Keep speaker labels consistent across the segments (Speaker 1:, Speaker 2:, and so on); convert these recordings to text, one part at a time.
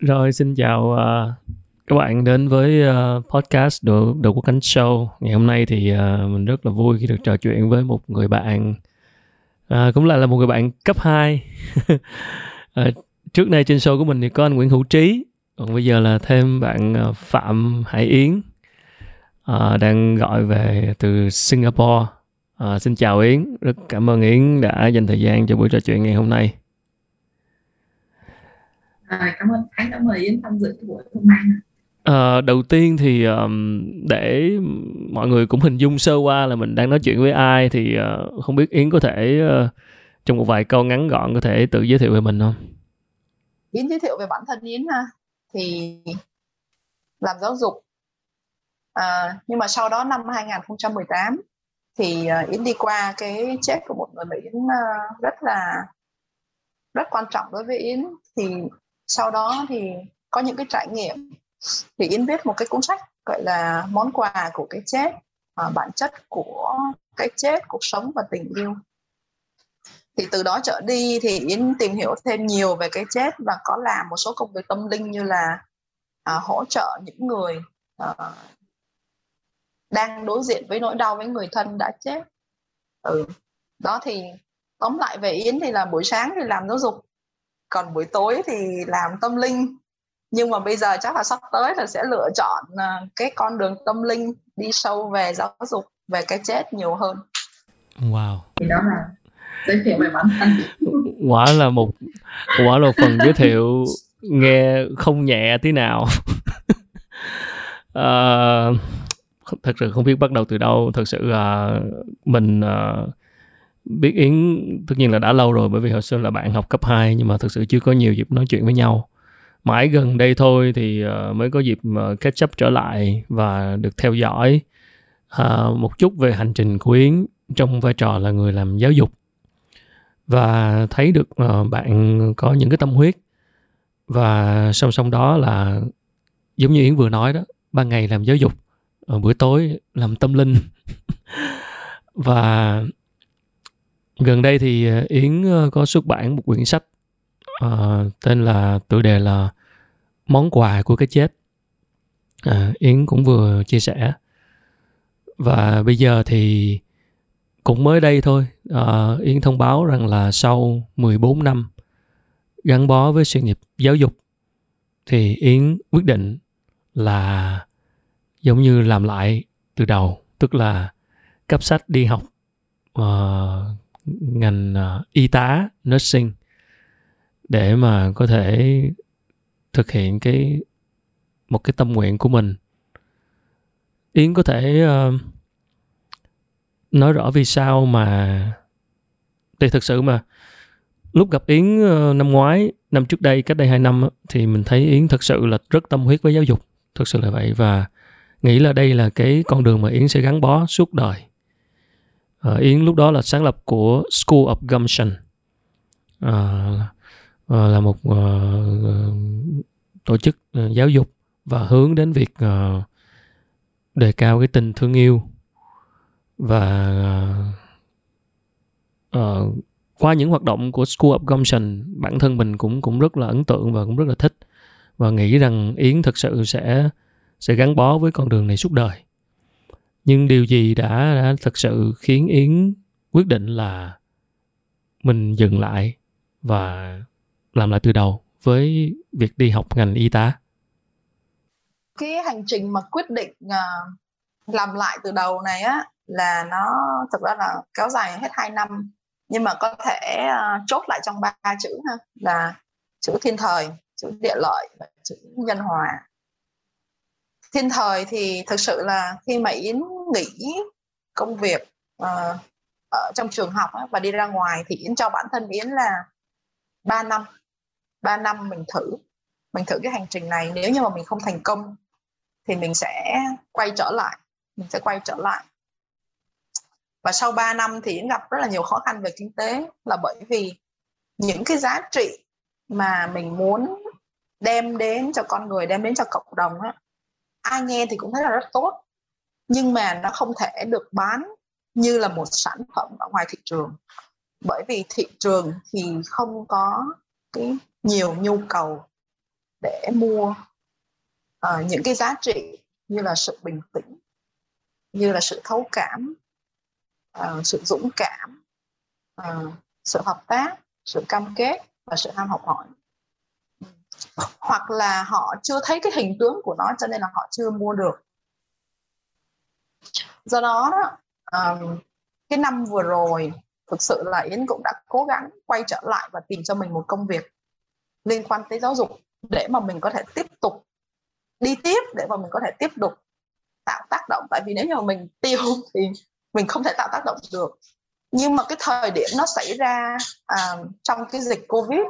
Speaker 1: Rồi xin chào uh, các bạn đến với uh, podcast Đồ Đồ Quốc Cánh Show. Ngày hôm nay thì uh, mình rất là vui khi được trò chuyện với một người bạn uh, cũng là là một người bạn cấp 2. uh, trước đây trên show của mình thì có anh Nguyễn Hữu Trí, còn bây giờ là thêm bạn uh, Phạm Hải Yến uh, đang gọi về từ Singapore. Uh, xin chào Yến, rất cảm ơn Yến đã dành thời gian cho buổi trò chuyện ngày hôm nay.
Speaker 2: À, cảm ơn Khánh đã mời Yến tham dự buổi hôm nay.
Speaker 1: À, đầu tiên thì um, để mọi người cũng hình dung sơ qua là mình đang nói chuyện với ai thì uh, không biết Yến có thể uh, trong một vài câu ngắn gọn có thể tự giới thiệu về mình không?
Speaker 2: Yến giới thiệu về bản thân Yến ha thì làm giáo dục à, nhưng mà sau đó năm 2018 thì uh, Yến đi qua cái chết của một người mà Yến uh, rất là rất quan trọng đối với Yến thì sau đó thì có những cái trải nghiệm. Thì Yến viết một cái cuốn sách gọi là món quà của cái chết à, bản chất của cái chết cuộc sống và tình yêu. Thì từ đó trở đi thì Yến tìm hiểu thêm nhiều về cái chết và có làm một số công việc tâm linh như là à, hỗ trợ những người à, đang đối diện với nỗi đau với người thân đã chết. Ừ. đó thì tóm lại về Yến thì là buổi sáng thì làm giáo dục còn buổi tối thì làm tâm linh. Nhưng mà bây giờ chắc là sắp tới là sẽ lựa chọn à, cái con đường tâm linh đi sâu về giáo dục về cái chết nhiều hơn.
Speaker 1: Wow.
Speaker 2: Thì đó là giới thiệu về bản thân.
Speaker 1: Quả là một quả là phần giới thiệu nghe không nhẹ tí nào. Uh, thật sự không biết bắt đầu từ đâu. Thật sự uh, mình uh, biết Yến, tất nhiên là đã lâu rồi bởi vì hồi xưa là bạn học cấp 2 nhưng mà thực sự chưa có nhiều dịp nói chuyện với nhau. Mãi gần đây thôi thì ờ, mới có dịp ờ, catch up trở lại và được theo dõi ờ, một chút về hành trình của Yến trong vai trò là người làm giáo dục. Và thấy được bạn có những cái tâm huyết và song song đó là giống như Yến vừa nói đó, ban ngày làm giáo dục buổi tối làm tâm linh. Và gần đây thì ờ, yến ờ, có xuất bản một quyển sách uh, tên là tự đề là món quà của cái chết. À, yến cũng vừa chia sẻ. Và bây giờ thì cũng mới đây thôi uh, yến thông báo rằng là sau 14 năm gắn bó với sự nghiệp giáo dục thì yến quyết định là giống như làm lại từ đầu tức là cấp sách đi học uh, ngành uh, y tá nursing để mà có thể thực hiện cái một cái tâm nguyện của mình. Yến có thể uh, nói rõ vì sao mà thì thực sự mà lúc gặp yến uh, năm ngoái năm trước đây cách đây hai năm thì mình thấy yến thật sự là rất tâm huyết với giáo dục thật sự là vậy. Và nghĩ là đây là cái con đường mà yến sẽ gắn bó suốt đời. Ờ, à, Yến lúc đó là sáng lập của School of Gumption. À, là một uh, tổ chức giáo dục và hướng đến việc uh, đề cao cái tình thương yêu và uh, qua những hoạt động của School of Gumption bản thân mình cũng cũng rất là ấn tượng và cũng rất là thích và nghĩ rằng Yến thực sự sẽ sẽ gắn bó với con đường này suốt đời nhưng điều gì đã đã thực sự khiến yến quyết định là mình dừng lại và làm lại từ đầu với việc đi học ngành y tá?
Speaker 2: Cái hành trình mà quyết định uh, làm lại từ đầu này á là nó thực ra là kéo dài hết 2 năm. Nhưng mà có thể uh, chốt lại trong ba chữ ha là chữ thiên thời chữ địa lợi và chữ nhân hòa thiên thời thì thực sự là khi mà yến nghỉ công việc uh, ở trong trường học á, và đi ra ngoài thì yến cho bản thân yến là 3 năm 3 năm mình thử mình thử cái hành trình này. Nếu như mà mình không thành công thì mình sẽ quay trở lại mình sẽ quay trở lại. Và sau 3 năm thì yến gặp rất là nhiều khó khăn về kinh tế là bởi vì những cái giá trị mà mình muốn đem đến cho con người đem đến cho cộng đồng á, ai nghe thì cũng thấy là rất tốt. Nhưng mà nó không thể được bán như là một sản phẩm ở ngoài thị trường. Bởi vì thị trường thì không có cái nhiều nhu cầu để mua uh, những cái giá trị như là sự bình tĩnh như là sự thấu cảm uh, sự dũng cảm uh, sự hợp tác sự cam kết và sự ham học hỏi hoặc là họ chưa thấy cái hình tướng của nó cho nên là họ chưa mua được. Do đó um, cái năm vừa rồi thực sự là yến cũng đã cố gắng quay trở lại và tìm cho mình một công việc liên quan tới giáo dục để mà mình có thể tiếp tục đi tiếp để mà mình có thể tiếp tục tạo tác động. Tại vì nếu như mà mình tiêu thì mình không thể tạo tác động được. Nhưng mà cái thời điểm nó xảy ra à, trong cái dịch covid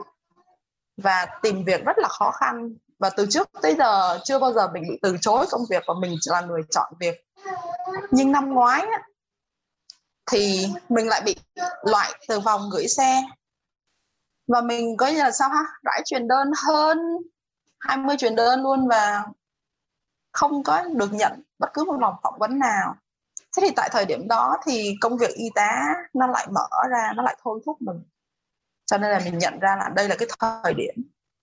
Speaker 2: và tìm việc rất là khó khăn. Và từ trước tới giờ chưa bao giờ mình bị từ chối công việc và mình là người chọn việc. Nhưng năm ngoái á, thì mình lại bị loại từ vòng gửi xe. Và mình coi như là sao ha? Rải truyền đơn hơn 20 truyền đơn luôn và không có được nhận bất cứ một vòng phỏng vấn nào. Thế thì tại thời điểm đó thì công việc y tá nó lại mở ra nó lại thôi thúc mình cho nên là mình nhận ra là đây là cái thời điểm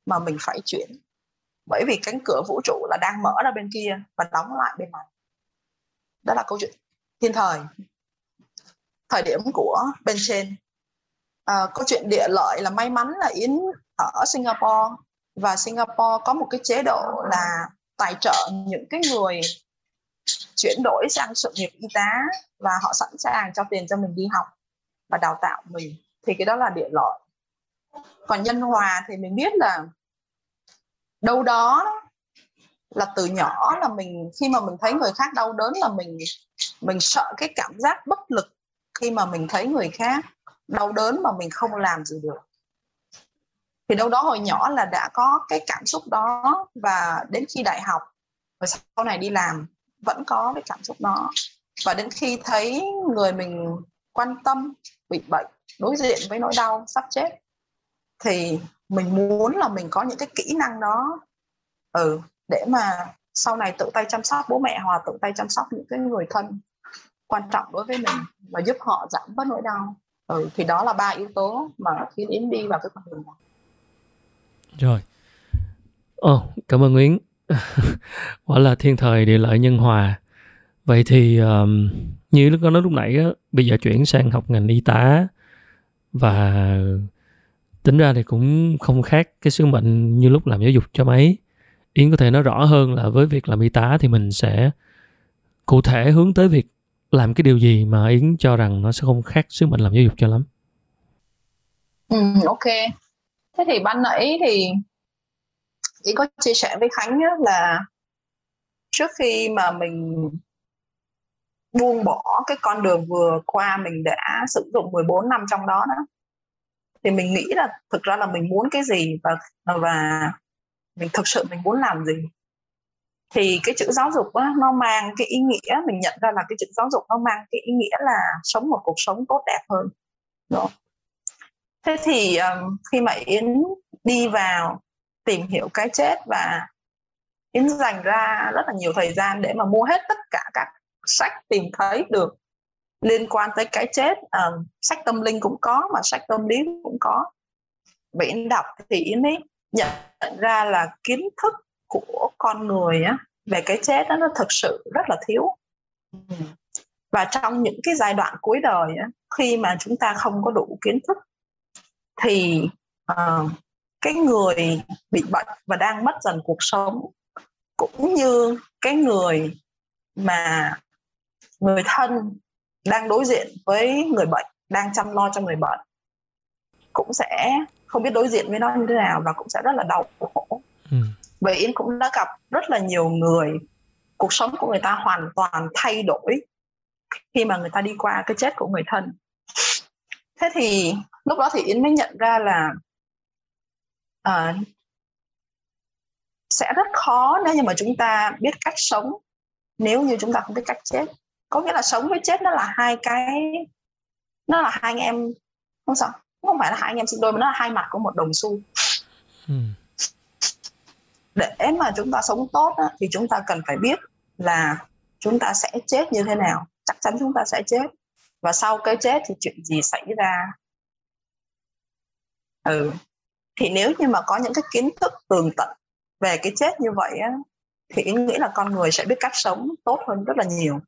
Speaker 2: mà mình phải chuyển. Bởi vì cánh cửa vũ trụ là đang mở ra bên kia và đóng lại bên này. Đó là câu chuyện thiên thời. Thời điểm của bên trên. À, câu chuyện địa lợi là may mắn là yến ở singapore. Và singapore có một cái chế độ là tài trợ những cái người chuyển đổi sang sự nghiệp y tá và họ sẵn sàng cho tiền cho mình đi học và đào tạo mình. Thì cái đó là địa lợi còn nhân hòa thì mình biết là đâu đó là từ nhỏ là mình, khi mà mình thấy người khác đau đớn là mình mình sợ cái cảm giác bất lực khi mà mình thấy người khác đau đớn mà mình không làm gì được. Thì đâu đó hồi nhỏ là đã có cái cảm xúc đó và đến khi đại học và sau này đi làm vẫn có cái cảm xúc đó. Và đến khi thấy người mình quan tâm, bị bệnh, đối diện với nỗi đau, sắp chết thì mình muốn là mình có những cái kỹ năng đó. Ừ để mà sau này tự tay chăm sóc bố mẹ hoặc tự tay chăm sóc những cái người thân quan trọng đối với mình và giúp họ giảm bớt nỗi đau. Ừ, thì đó là ba yếu tố mà khiến yến đi vào cái con đường này.
Speaker 1: Rồi. Ồ, cảm ơn Yến. Quả là thiên thời địa lợi nhân hòa. Vậy thì um, như lúc có nói lúc nãy á, bây giờ chuyển sang học ngành y tá và tính ra thì cũng không khác cái sứ mệnh như lúc làm giáo dục cho mấy. Yến có thể nói rõ hơn là với việc làm y tá thì mình sẽ cụ thể hướng tới việc làm cái điều gì mà yến cho rằng nó sẽ không khác sứ mệnh làm giáo dục cho lắm.
Speaker 2: Ừ, ok. Thế thì ban nãy thì yến có chia sẻ với khánh là trước khi mà mình buông bỏ cái con đường vừa qua mình đã sử dụng 14 năm trong đó đó thì mình nghĩ là thực ra là mình muốn cái gì và và mình thực sự mình muốn làm gì. Thì cái chữ giáo dục á, nó mang cái ý nghĩa mình nhận ra là cái chữ giáo dục nó mang cái ý nghĩa là sống một cuộc sống tốt đẹp hơn. Đó. Thế thì um, khi mà yến đi vào tìm hiểu cái chết và yến dành ra rất là nhiều thời gian để mà mua hết tất cả các sách tìm thấy được liên quan tới cái chết à, sách tâm linh cũng có mà sách tâm lý cũng có. Vậy yến đọc thì yến ấy nhận ra là kiến thức của con người á về cái chết đó nó thực sự rất là thiếu. Và trong những cái giai đoạn cuối đời á, khi mà chúng ta không có đủ kiến thức thì uh, cái người bị bệnh và đang mất dần cuộc sống cũng như cái người mà người thân đang đối diện với người bệnh đang chăm lo cho người bệnh cũng sẽ không biết đối diện với nó như thế nào và cũng sẽ rất là đau khổ. Ừ. vậy yến cũng đã gặp rất là nhiều người cuộc sống của người ta hoàn toàn thay đổi khi mà người ta đi qua cái chết của người thân. Thế thì lúc đó thì yến mới nhận ra là uh, sẽ rất khó nếu như mà chúng ta biết cách sống nếu như chúng ta không biết cách chết có nghĩa là sống với chết nó là hai cái nó là hai anh em không sao. Không phải là hai anh em sinh đôi mà nó là hai mặt của một đồng xu. Ừ. để mà chúng ta sống tốt á, thì chúng ta cần phải biết là chúng ta sẽ chết như thế nào. Chắc chắn chúng ta sẽ chết. Và sau cái chết thì chuyện gì xảy ra? Ừ. Thì nếu như mà có những cái kiến thức tường tận về cái chết như vậy á thì Yến nghĩ là con người sẽ biết cách sống tốt hơn rất là nhiều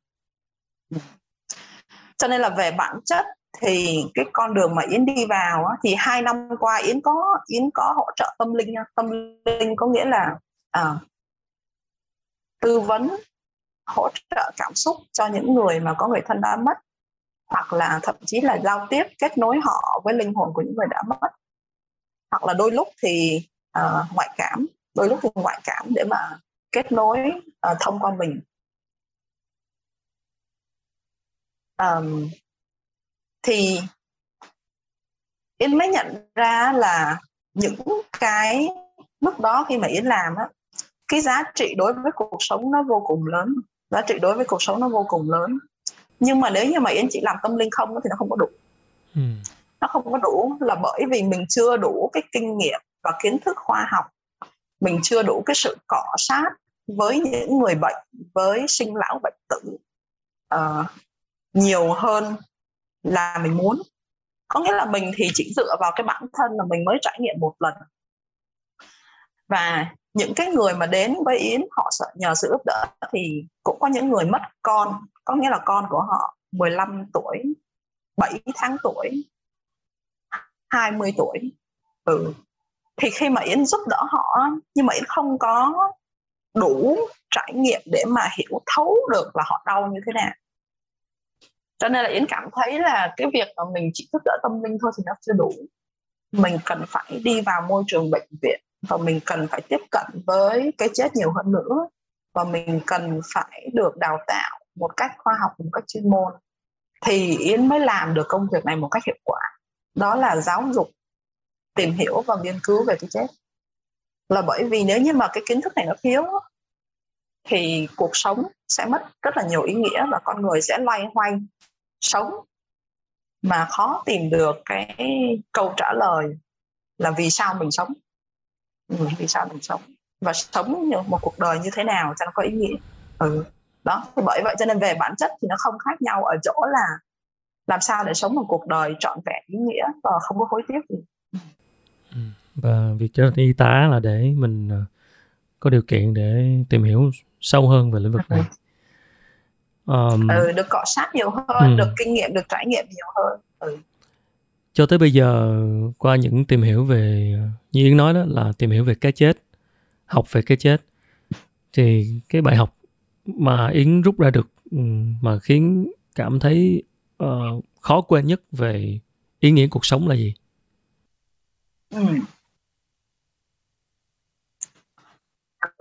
Speaker 2: cho nên là về bản chất thì cái con đường mà Yến đi vào á, thì hai năm qua Yến có Yến có hỗ trợ tâm linh tâm linh có nghĩa là à, tư vấn hỗ trợ cảm xúc cho những người mà có người thân đã mất hoặc là thậm chí là giao tiếp kết nối họ với linh hồn của những người đã mất. Hoặc là đôi lúc thì uh, ngoại cảm đôi lúc thì ngoại cảm để mà kết nối uh, thông qua mình. Um, thì Yến mới nhận ra là những cái lúc đó khi mà Yến làm á cái giá trị đối với cuộc sống nó vô cùng lớn giá trị đối với cuộc sống nó vô cùng lớn. Nhưng mà nếu như mà Yến chỉ làm tâm linh không thì nó không có đủ. Ừ. nó không có đủ là bởi vì mình chưa đủ cái kinh nghiệm và kiến thức khoa học. Mình chưa đủ cái sự cọ sát với những người bệnh với sinh lão bệnh tử. Uh, nhiều hơn là mình muốn. Có nghĩa là mình thì chỉ dựa vào cái bản thân là mình mới trải nghiệm một lần. Và những cái người mà đến với Yến, họ sợ nhờ sự giúp đỡ thì cũng có những người mất con. Có nghĩa là con của họ 15 tuổi 7 tháng tuổi 20 tuổi. Ừ. thì khi mà Yến giúp đỡ họ nhưng mà Yến không có đủ trải nghiệm để mà hiểu thấu được là họ đau như thế nào cho nên là yến cảm thấy là cái việc mà mình chỉ giúp đỡ tâm linh thôi thì nó chưa đủ. Mình cần phải đi vào môi trường bệnh viện và mình cần phải tiếp cận với cái chết nhiều hơn nữa. Và mình cần phải được đào tạo một cách khoa học, một cách chuyên môn. Thì yến mới làm được công việc này một cách hiệu quả. Đó là giáo dục, tìm hiểu và nghiên cứu về cái chết. Là bởi vì nếu như mà cái kiến thức này nó thiếu, thì cuộc sống sẽ mất rất là nhiều ý nghĩa và con người sẽ loay hoay sống mà khó tìm được cái câu trả lời là vì sao mình sống. Ừ, vì sao mình sống và sống như một cuộc đời như thế nào cho nó có ý nghĩa. Ừ đó thì bởi vậy cho nên về bản chất thì nó không khác nhau ở chỗ là làm sao để sống một cuộc đời trọn vẹn ý nghĩa và không có hối tiếc gì.
Speaker 1: Ừ, và việc trở thành y tá là để mình ờ, có điều kiện để tìm hiểu sâu hơn về lĩnh vực này
Speaker 2: um, ừ, được cọ sát nhiều hơn ừ. được kinh nghiệm được trải nghiệm nhiều hơn ừ.
Speaker 1: cho tới bây giờ qua những tìm hiểu về như yến nói đó là tìm hiểu về cái chết học về cái chết thì cái bài học mà yến rút ra được ừ, mà khiến cảm thấy uh, khó quên nhất về ý nghĩa cuộc sống là gì ừ.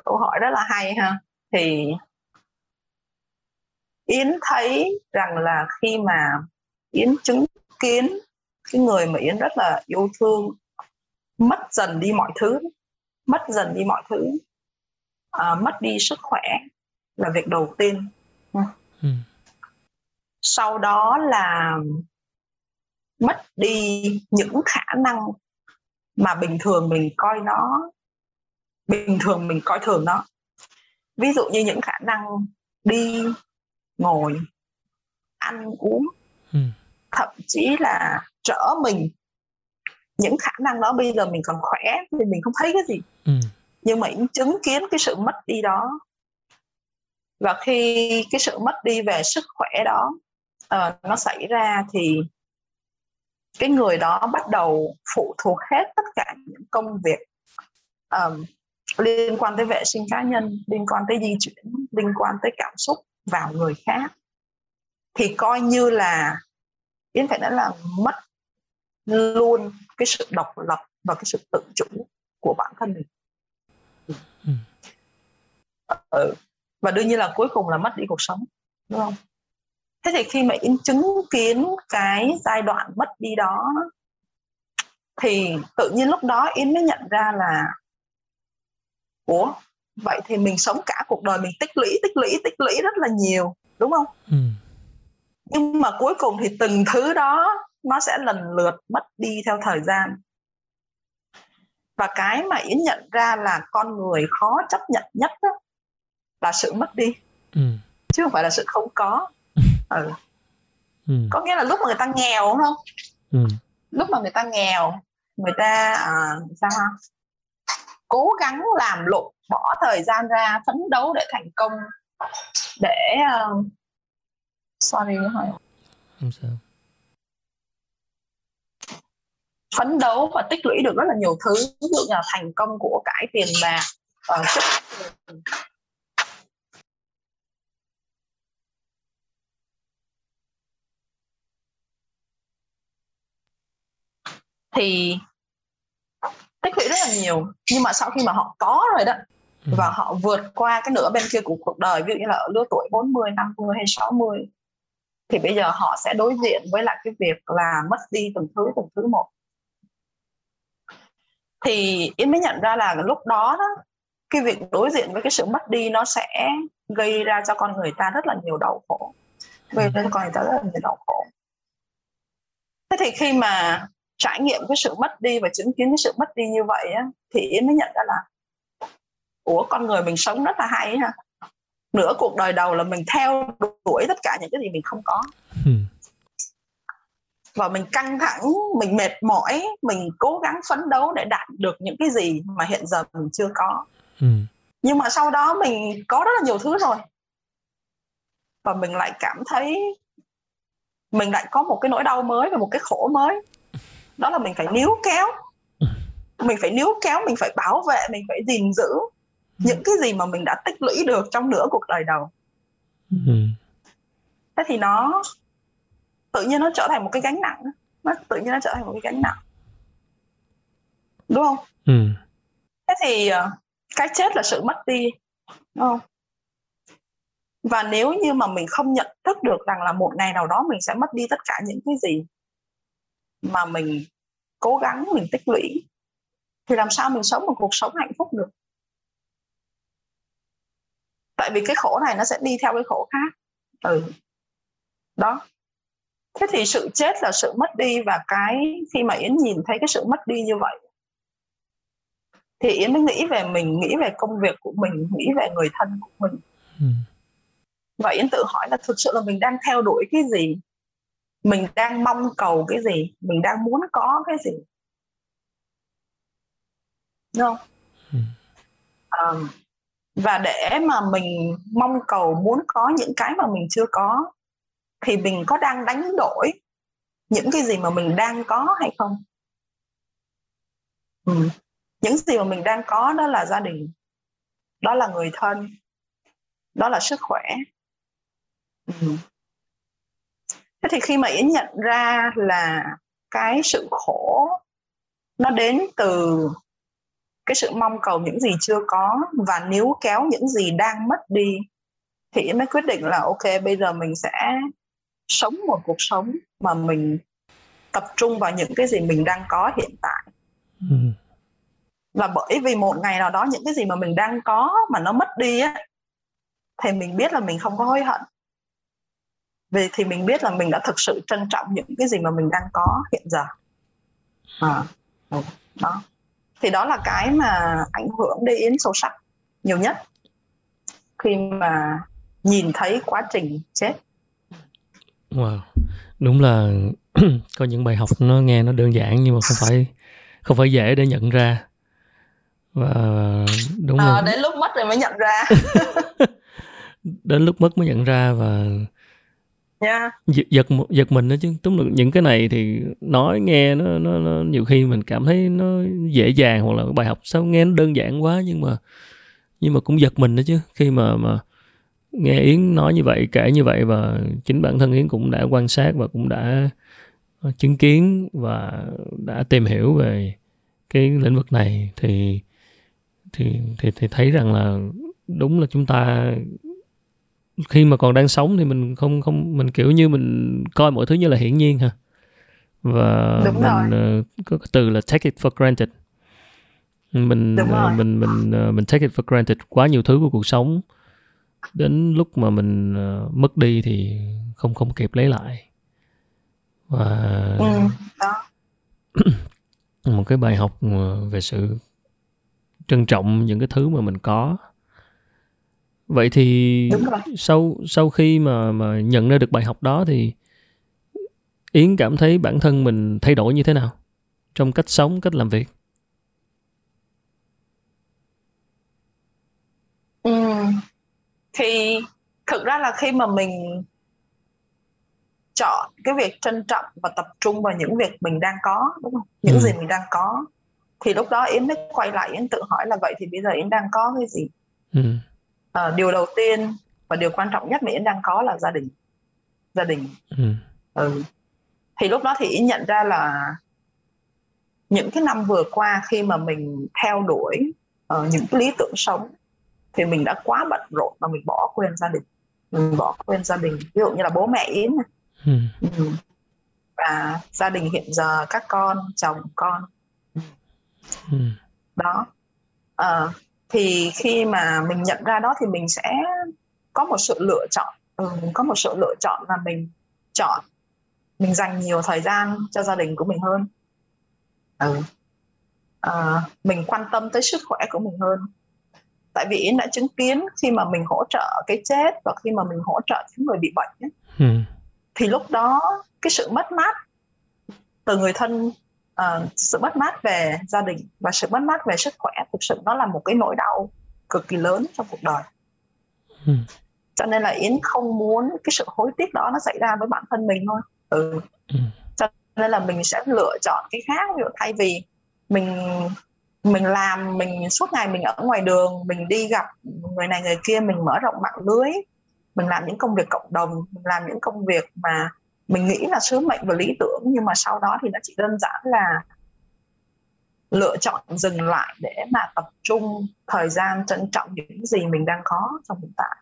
Speaker 2: câu hỏi rất là hay ha thì yến thấy rằng là khi mà yến chứng kiến cái người mà yến rất là yêu thương mất dần đi mọi thứ mất dần đi mọi thứ à, mất đi sức khỏe là việc đầu tiên ừ. sau đó là mất đi những khả năng mà bình thường mình coi nó bình thường mình coi thường nó ví dụ như những khả năng đi ngồi ăn uống ừ. thậm chí là trở mình những khả năng đó bây giờ mình còn khỏe thì mình không thấy cái gì ừ. nhưng mà chứng kiến cái sự mất đi đó và khi cái sự mất đi về sức khỏe đó uh, nó xảy ra thì cái người đó bắt đầu phụ thuộc hết tất cả những công việc um, liên quan tới vệ sinh cá nhân liên quan tới di chuyển liên quan tới cảm xúc vào người khác thì coi như là yến phải nói là mất luôn cái sự độc lập và cái sự tự chủ của bản thân mình ừ. ừ. và đương nhiên là cuối cùng là mất đi cuộc sống đúng không thế thì khi mà yến chứng kiến cái giai đoạn mất đi đó thì tự nhiên lúc đó yến mới nhận ra là ủa vậy thì mình sống cả cuộc đời mình tích lũy tích lũy tích lũy rất là nhiều đúng không ừ. nhưng mà cuối cùng thì từng thứ đó nó sẽ lần lượt mất đi theo thời gian và cái mà yến nhận ra là con người khó chấp nhận nhất đó, là sự mất đi ừ. chứ không phải là sự không có ừ. Ừ. có nghĩa là lúc mà người ta nghèo đúng không ừ. lúc mà người ta nghèo người ta à, sao ha cố gắng làm lụng bỏ thời gian ra phấn đấu để thành công để uh, sorry
Speaker 1: không sao.
Speaker 2: Phấn đấu và tích lũy được rất là nhiều thứ ví dụ như là thành công của cải tiền bạc uh, chức thì tích lũy rất là nhiều. Nhưng mà sau khi mà họ có rồi đó ừ. và họ vượt qua cái nửa bên kia của cuộc đời ví dụ như là ở lứa tuổi 40, 50 hay 60 thì bây giờ họ sẽ đối diện với lại cái việc là mất đi từng thứ từng thứ một. Thì Yến mới nhận ra là lúc đó đó cái việc đối diện với cái sự mất đi nó sẽ gây ra cho con người ta rất là nhiều đau khổ. Gây ra cho con người ta rất là nhiều đau khổ. Thế thì khi mà trải nghiệm cái sự mất đi và chứng kiến cái sự mất đi như vậy á, thì Yến mới nhận ra là của con người mình sống rất là hay ha. Nửa cuộc đời đầu là mình theo đuổi tất cả những cái gì mình không có. Hmm. và mình căng thẳng mình mệt mỏi mình cố gắng phấn đấu để đạt được những cái gì mà hiện giờ mình chưa có. Hmm. nhưng mà sau đó mình có rất là nhiều thứ rồi. Và mình lại cảm thấy mình lại có một cái nỗi đau mới và một cái khổ mới. Đó là mình phải níu kéo. Mình phải níu kéo mình phải bảo vệ mình phải gìn giữ những cái gì mà mình đã tích lũy được trong nửa cuộc đời đầu. Ừ. thế thì nó tự nhiên nó trở thành một cái gánh nặng nó tự nhiên nó trở thành một cái gánh nặng. Đúng không? Ừ. thế thì ờ, cái chết là sự mất đi đúng không? Và nếu như mà mình không nhận thức được rằng là một ngày nào đó mình sẽ mất đi tất cả những cái gì mà mình cố gắng mình tích lũy thì làm sao mình sống một cuộc sống hạnh phúc được tại vì cái khổ này nó sẽ đi theo cái khổ khác. Ừ. Đó. Thế thì sự chết là sự mất đi và cái khi mà yến nhìn thấy cái sự mất đi như vậy thì yến mới nghĩ về mình nghĩ về công việc của mình nghĩ về người thân của mình. Ừ. và yến tự hỏi là thực sự là mình đang theo đuổi cái gì? Mình đang mong cầu cái gì? Mình đang muốn có cái gì? Đúng không? Ừ. um, và để mà mình mong cầu, muốn có những cái mà mình chưa có, thì mình có đang đánh đổi những cái gì mà mình đang có hay không ừ. những gì mà mình đang có đó là gia đình, đó là người thân, đó là sức khỏe ừ. thế thì khi mà yến nhận ra là cái sự khổ nó đến từ cái sự mong cầu những gì chưa có và níu kéo những gì đang mất đi thì mới quyết định là ok bây giờ mình sẽ sống một cuộc sống mà mình tập trung vào những cái gì mình đang có hiện tại. Ừ. và bởi vì một ngày nào đó những cái gì mà mình đang có mà nó mất đi á thì mình biết là mình không có hối hận. Vì thì mình biết là mình đã thực sự trân trọng những cái gì mà mình đang có hiện giờ. À, đó thì đó là cái mà ảnh hưởng đến sâu sắc nhiều nhất. Khi mà nhìn thấy quá trình chết.
Speaker 1: Wow. Đúng là có những bài học nó nghe nó đơn giản nhưng mà không phải không phải dễ để nhận ra. Và đúng à,
Speaker 2: là đến lúc mất rồi mới nhận ra.
Speaker 1: Đến lúc mất mới nhận ra và
Speaker 2: yeah.
Speaker 1: giật giật giật mình đó chứ đúng là những cái này thì nói nghe nó, nó nó nhiều khi mình cảm thấy nó dễ dàng hoặc là bài học sao nghe nó đơn giản quá nhưng mà nhưng mà cũng giật mình đó chứ khi mà mà nghe yến nói như vậy kể như vậy và chính bản thân yến cũng đã quan sát và cũng đã ờ, chứng kiến và đã tìm hiểu về cái lĩnh vực này thì thì thì thì thấy rằng là đúng là chúng ta khi mà còn đang sống thì mình không không mình kiểu như mình coi mọi thứ như là hiển nhiên ha và Đúng mình rồi. Uh, có cái từ là take it for granted. Mình uh, mình mình uh, mình take it for granted quá nhiều thứ của cuộc sống. Đến lúc mà mình uh, mất đi thì không không kịp lấy lại. Và ừ, đó. một cái bài học về sự trân trọng những cái thứ mà mình có vậy thì sau sau khi mà mà nhận ra được bài học đó thì yến cảm thấy bản thân mình thay đổi như thế nào trong cách sống cách làm việc
Speaker 2: thì thực ra là khi mà mình chọn cái việc trân trọng và tập trung vào những việc mình đang có đúng không những ừ. gì mình đang có thì lúc đó yến mới quay lại yến tự hỏi là vậy thì bây giờ yến đang có cái gì ừ. À, điều đầu tiên và điều quan trọng nhất mà yến đang có là gia đình gia đình ừ. Ừ. thì lúc đó thì yến nhận ra là những cái năm vừa qua khi mà mình theo đuổi uh, những cái lý tưởng sống thì mình đã quá bận rộn và mình bỏ quên gia đình mình bỏ quên gia đình ví dụ như là bố mẹ yến này ừ. Ừ. và gia đình hiện giờ các con chồng con ừ. đó à, thì khi mà mình nhận ra đó thì mình sẽ có một sự lựa chọn ừ, có một sự lựa chọn là mình chọn mình dành nhiều thời gian cho gia đình của mình hơn ừ. à, mình quan tâm tới sức khỏe của mình hơn tại vì Yến đã chứng kiến khi mà mình hỗ trợ cái chết và khi mà mình hỗ trợ những người bị bệnh ấy, ừ. thì lúc đó cái sự mất mát từ người thân uh, sự mất mát về gia đình và sự mất mát về sức khỏe thực sự nó là một cái nỗi đau cực kỳ lớn trong cuộc đời ừ. cho nên là yến không muốn cái sự hối tiếc đó nó xảy ra với bản thân mình thôi ừ. ừ. cho nên là mình sẽ lựa chọn cái khác ví dụ thay vì mình mình làm mình suốt ngày mình ở ngoài đường mình đi gặp người này người kia mình mở rộng mạng lưới mình làm những công việc cộng đồng mình làm những công việc mà mình nghĩ là sứ mệnh và lý tưởng nhưng mà sau đó thì nó chỉ đơn giản là lựa chọn dừng lại để mà tập trung thời gian trân trọng những gì mình đang có trong hiện tại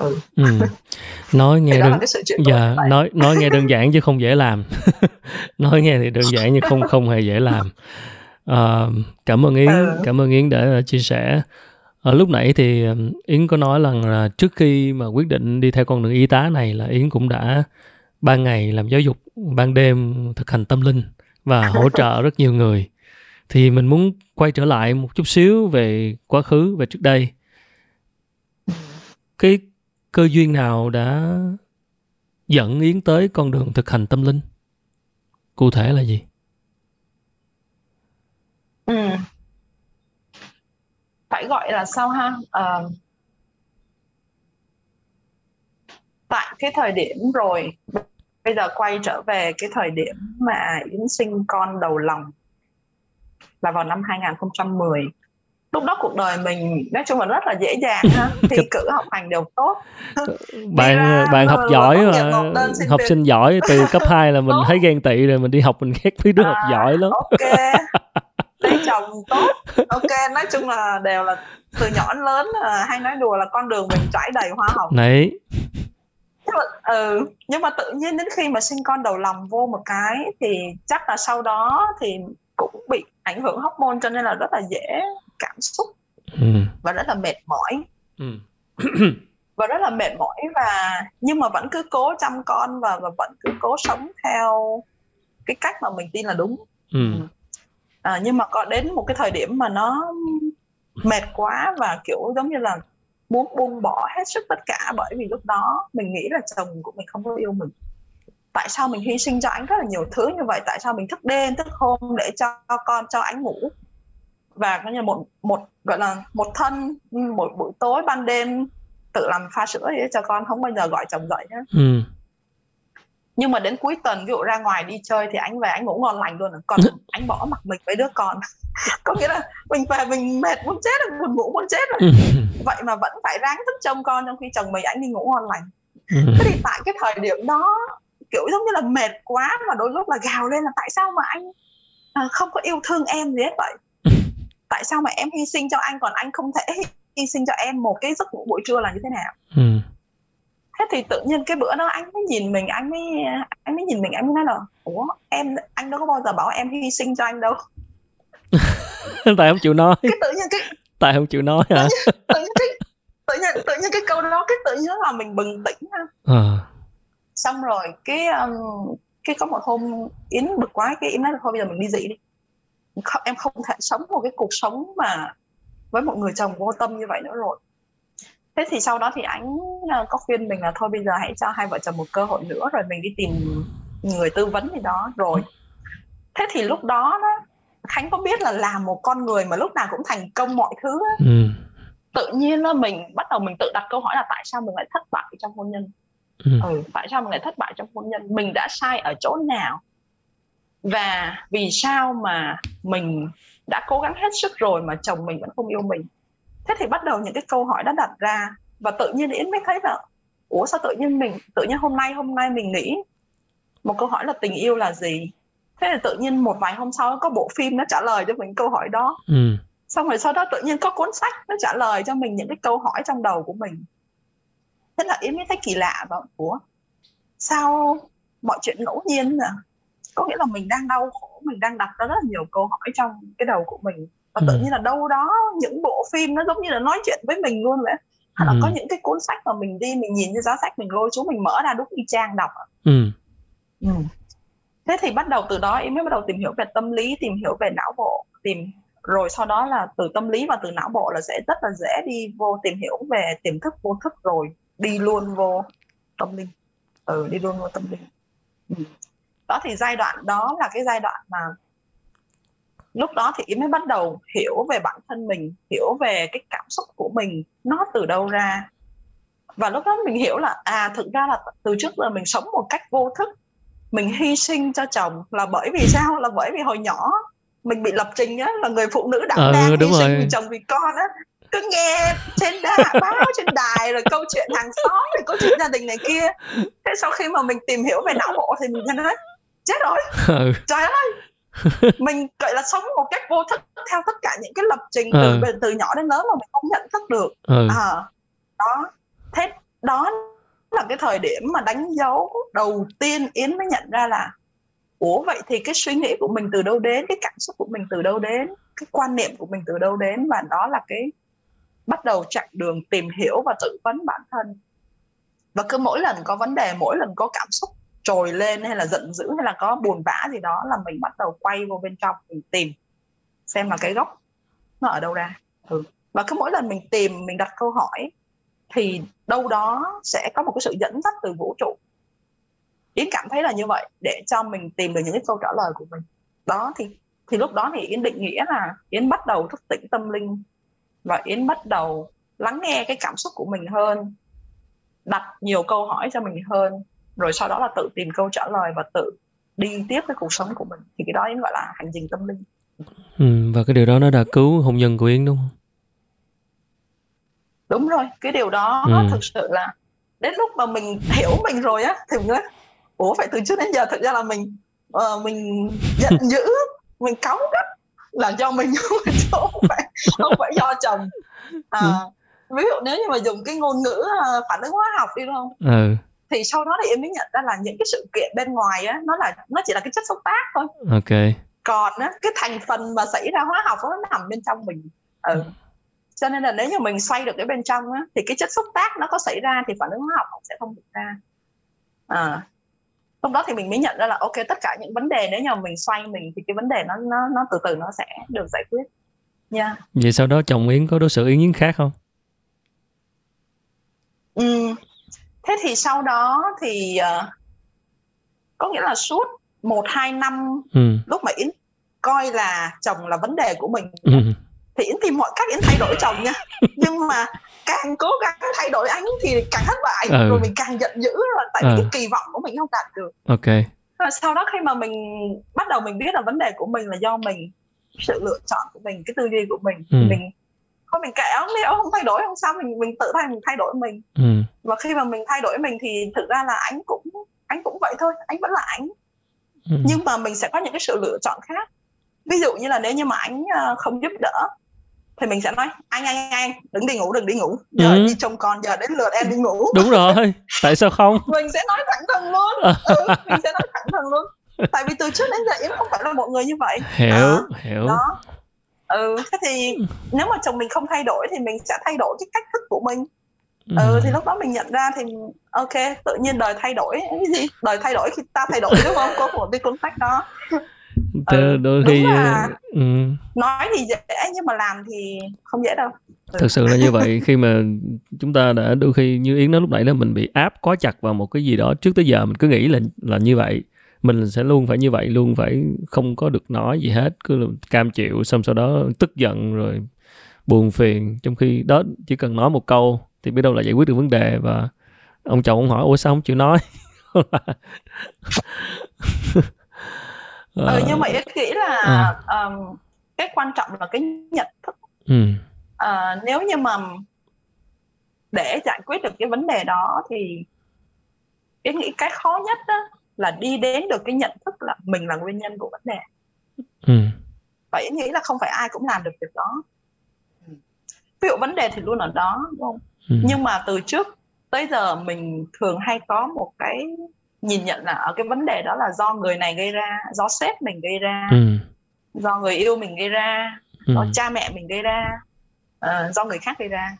Speaker 1: ừ. ừ. nói nghe đơn dạ nói nói nghe đơn giản chứ không dễ làm nói nghe thì đơn giản nhưng không không hề dễ làm uh, cảm ơn yến ừ. cảm ơn yến đã chia sẻ ở lúc nãy thì yến có nói rằng là trước khi mà quyết định đi theo con đường y tá này là yến cũng đã ban ngày làm giáo dục ban đêm thực hành tâm linh và hỗ trợ rất nhiều người. Thì mình muốn quay trở lại một chút xíu về quá khứ về trước đây. Cái cơ duyên nào đã dẫn yến tới con đường thực hành tâm linh? Cụ thể là gì?
Speaker 2: Ừ. phải gọi là sao ha? À, tại cái thời điểm rồi bây giờ quay trở về cái thời điểm mà Yến sinh con đầu lòng là vào năm 2010 lúc đó cuộc đời mình nói chung là rất là dễ dàng ha. Thi cử học hành đều tốt.
Speaker 1: Bạn ra, bạn học giỏi mà học sinh giỏi từ cấp 2 là mình thấy ghen tị rồi mình đi học mình ghét mấy đứa à, học giỏi lắm.
Speaker 2: ok. Lấy chồng tốt. Ok nói chung là đều là từ nhỏ đến lớn hay nói đùa là con đường mình trải đầy hoa hồng.
Speaker 1: Đấy
Speaker 2: nhưng mà, ừ, nhưng mà tự nhiên đến khi mà sinh con đầu lòng vô một cái thì chắc là sau đó thì cũng bị ảnh hưởng hormone cho nên là rất là dễ cảm xúc ừ. và rất là mệt mỏi ừ. và rất là mệt mỏi và nhưng mà vẫn cứ cố chăm con và và vẫn cứ cố sống theo cái cách mà mình tin là đúng ừ. À, nhưng mà có đến một cái thời điểm mà nó mệt quá và kiểu giống như là muốn buông bỏ hết sức tất cả bởi vì lúc đó mình nghĩ là chồng của mình không có yêu mình. Tại sao mình hy sinh cho anh rất là nhiều thứ như vậy? Tại sao mình thức đêm, thức hôm để cho con, cho anh ngủ? Và có như một một, gọi là một thân, một buổi tối ban đêm tự làm pha sữa để cho con, không bao giờ gọi chồng dậy nhé ừ nhưng mà đến cuối tuần ví dụ ra ngoài đi chơi thì anh về anh ngủ ngon lành luôn. Còn anh bỏ mặc mình với đứa con. Có nghĩa là mình về mình mệt muốn chết rồi buồn ngủ muốn chết rồi. Vậy mà vẫn phải ráng thức trông con trong khi chồng mình anh đi ngủ ngon lành. Ừ. thế thì tại cái thời điểm đó kiểu giống như là mệt quá mà đôi lúc là gào lên là tại sao mà anh à, không có yêu thương em gì hết vậy? Tại sao mà em hy sinh cho anh còn anh không thể hy sinh cho em một cái giấc ngủ buổi trưa là như thế nào? Ừ. thế thì tự nhiên cái bữa đó anh mới nhìn mình anh mới anh mới nhìn mình anh mới nói là ủa em anh đâu có bao giờ bảo em hy sinh cho anh đâu.
Speaker 1: Tại không chịu nói.
Speaker 2: Cái tự nhiên cái
Speaker 1: tại không chịu nói hả?
Speaker 2: tự nhiên, cái tự nhiên tự nhiên cái câu đó cái tự nhiên là mình bừng tỉnh ha. À. xong rồi cái um, cái có một hôm yến bực quá cái yến nói là thôi bây giờ mình đi dị đi. Không, em không thể sống một cái cuộc sống mà với một người chồng vô tâm như vậy nữa rồi thế thì sau đó thì anh ờ, có khuyên mình là thôi bây giờ hãy cho hai vợ chồng một cơ hội nữa rồi mình đi tìm người tư vấn gì đó rồi. Thế thì lúc đó đó khánh có biết là làm một con người mà lúc nào cũng thành công mọi thứ á, ừ. tự nhiên là mình bắt đầu mình tự đặt câu hỏi là tại sao mình lại thất bại trong hôn nhân? Ừ. ừ tại sao mình lại thất bại trong hôn nhân? Mình đã sai ở chỗ nào? Và vì sao mà mình đã cố gắng hết sức rồi mà chồng mình vẫn không yêu mình thế thì bắt đầu những cái câu hỏi đã đặt ra và tự nhiên yến mới thấy là ủa sao tự nhiên mình tự nhiên hôm nay hôm nay mình nghĩ một câu hỏi là tình yêu là gì? Thế là tự nhiên một vài hôm sau có bộ phim nó trả lời cho mình câu hỏi đó. Ừ. xong rồi sau đó tự nhiên có cuốn sách nó trả lời cho mình những cái câu hỏi trong đầu của mình. Thế là yến mới thấy kỳ lạ và ủa sao mọi chuyện ngẫu nhiên à có nghĩa là mình đang đau khổ mình đang đặt ra rất là nhiều câu hỏi trong cái đầu của mình và tự ừ. nhiên là đâu đó những bộ phim nó giống như là nói chuyện với mình luôn vậy hay là ừ. có những cái cuốn sách mà mình đi mình nhìn cái giá sách mình lôi xuống mình mở ra đúng y chang đọc ừ. Ừ. thế thì bắt đầu từ đó em mới bắt đầu tìm hiểu về tâm lý tìm hiểu về não bộ tìm rồi sau đó là từ tâm lý và từ não bộ là sẽ rất là dễ đi vô tìm hiểu về tiềm thức vô thức rồi đi luôn vô tâm linh ừ đi luôn vô tâm linh ừ. đó thì giai đoạn đó là cái giai đoạn mà lúc đó thì yến mới bắt đầu hiểu về bản thân mình hiểu về cái cảm xúc của mình nó từ đâu ra. Và lúc đó mình hiểu là à thực ra là từ trước giờ mình sống một cách vô thức mình hy sinh cho chồng là bởi vì sao? Là bởi vì hồi nhỏ mình bị lập trình á là người phụ nữ đảm ừ, đang hy sinh vì chồng vì con á. Cứ nghe trên đà, báo trên đài rồi câu chuyện hàng xóm rồi câu chuyện gia đình này kia. Thế sau khi mà mình tìm hiểu về não bộ thì mình thấy chết rồi. Ừ. trời ơi mình gọi là sống một cách vô thức theo tất cả những cái lập trình từ ừ. từ nhỏ đến lớn mà mình không nhận thức được. Ừ. à, đó. Thế đó là cái thời điểm mà đánh dấu đầu tiên yến mới nhận ra là ủa vậy thì cái suy nghĩ của mình từ đâu đến cái cảm xúc của mình từ đâu đến cái quan niệm của mình từ đâu đến? Và đó là cái bắt đầu chặng đường tìm hiểu và tự vấn bản thân. Và cứ mỗi lần có vấn đề mỗi lần có cảm xúc trồi lên hay là giận dữ hay là có buồn bã gì đó là mình bắt đầu quay vô bên trong mình tìm xem là cái gốc nó ở đâu ra. Ừ. và cứ mỗi lần mình tìm, mình đặt câu hỏi thì đâu đó sẽ có một cái sự dẫn dắt từ vũ trụ. Yến cảm thấy là như vậy để cho mình tìm được những cái câu trả lời của mình. Đó, thì thì lúc đó thì yến định nghĩa là yến bắt đầu thức tỉnh tâm linh và yến bắt đầu lắng nghe cái cảm xúc của mình hơn, đặt nhiều câu hỏi cho mình hơn rồi sau đó là tự tìm câu trả lời và tự đi tiếp với cuộc sống của mình. Thì cái đó yến gọi là hành trình tâm linh.
Speaker 1: Ừ, và cái điều đó nó đã cứu hôn nhân của yến đúng không?
Speaker 2: Đúng rồi cái điều đó ừ. thực sự là đến lúc mà mình hiểu mình rồi á thì mình nói ủa phải từ trước đến giờ thực ra là mình uh, mình giận dữ mình cáu gắt là do mình không phải không phải do chồng. À, ví dụ nếu như mà dùng cái ngôn ngữ uh, phản ứng hóa học đi đúng không? Ừ thì sau đó thì em mới nhận ra là những cái sự kiện bên ngoài á nó là nó chỉ là cái chất xúc tác thôi.
Speaker 1: Ok.
Speaker 2: Còn á cái thành phần mà xảy ra hóa học nó nằm bên trong mình. Ừ. cho nên là nếu như mình xoay được cái bên trong á thì cái chất xúc tác nó có xảy ra thì phản ứng hóa học cũng sẽ không được ra. À. Lúc đó thì mình mới nhận ra là ok tất cả những vấn đề nếu như mình xoay mình thì cái vấn đề nó nó nó từ từ nó sẽ được giải quyết. Nha. Yeah.
Speaker 1: vậy sau đó chồng yến có đối xử yến yến khác không?
Speaker 2: Ừ thế thì sau đó thì uh, có nghĩa là suốt một hai năm ừ. lúc mà yến coi là chồng là vấn đề của mình ừ. thì yến tìm mọi cách yến thay đổi chồng nha nhưng mà càng cố gắng thay đổi anh thì càng thất bại ừ. rồi mình càng giận dữ là tại vì ừ. cái kỳ vọng của mình không đạt được
Speaker 1: ok
Speaker 2: rồi sau đó khi mà mình bắt đầu mình biết là vấn đề của mình là do mình sự lựa chọn của mình cái tư duy của mình ừ. mình thôi mình kệ ông đi ông không thay đổi không sao mình mình tự thay mình thay đổi mình. Ừ. và khi mà mình thay đổi mình thì thực ra là anh cũng anh cũng vậy thôi anh vẫn là anh ừ. nhưng mà mình sẽ có những cái sự lựa chọn khác. Ví dụ như là nếu như mà anh ờ, không giúp đỡ thì mình sẽ nói anh anh anh đừng đi ngủ đừng đi ngủ. Giờ ừ. đi trông con giờ đến lượt em đi ngủ.
Speaker 1: Đúng rồi tại sao không?
Speaker 2: Mình sẽ nói thẳng thừng luôn. Ừ, mình sẽ nói thẳng thừng luôn. Tại vì từ trước đến giờ em không phải là một người như vậy.
Speaker 1: Hiểu à, hiểu.
Speaker 2: đó ừ thế thì nếu mà chồng mình không thay đổi thì mình sẽ thay đổi cái cách thức của mình. Ừ, ừ thì lúc đó mình nhận ra thì ok tự nhiên đời thay đổi. Cái gì? Đời thay đổi khi ta thay đổi đúng không? Có một cái cuốn sách đó.
Speaker 1: Ừ, đôi khi là,
Speaker 2: ừ. nói thì dễ nhưng mà làm thì không dễ đâu.
Speaker 1: Ừ. thực sự là như vậy. Khi mà chúng ta đã đôi khi như yến nói lúc nãy là mình bị áp quá chặt vào một cái gì đó. Trước tới giờ mình cứ nghĩ là là như vậy mình sẽ luôn phải như vậy luôn phải không có được nói gì hết cứ cam chịu xong sau đó tức giận rồi buồn phiền trong khi đó chỉ cần nói một câu thì biết đâu là giải quyết được vấn đề và ông chồng ông hỏi ủa sao không chịu nói
Speaker 2: ừ, nhưng mà ý nghĩ là à. um, cái quan trọng là cái nhận thức ừ. uh, nếu như mà để giải quyết được cái vấn đề đó thì cái nghĩ cái khó nhất đó là đi đến được cái nhận thức là mình là nguyên nhân của vấn đề ừ. và ý nghĩ là không phải ai cũng làm được việc đó ví dụ vấn đề thì luôn ở đó đúng không ừ. nhưng mà từ trước tới giờ mình thường hay có một cái nhìn nhận là ở cái vấn đề đó là do người này gây ra do sếp mình gây ra ừ. do người yêu mình gây ra ừ. do cha mẹ mình gây ra uh, do người khác gây ra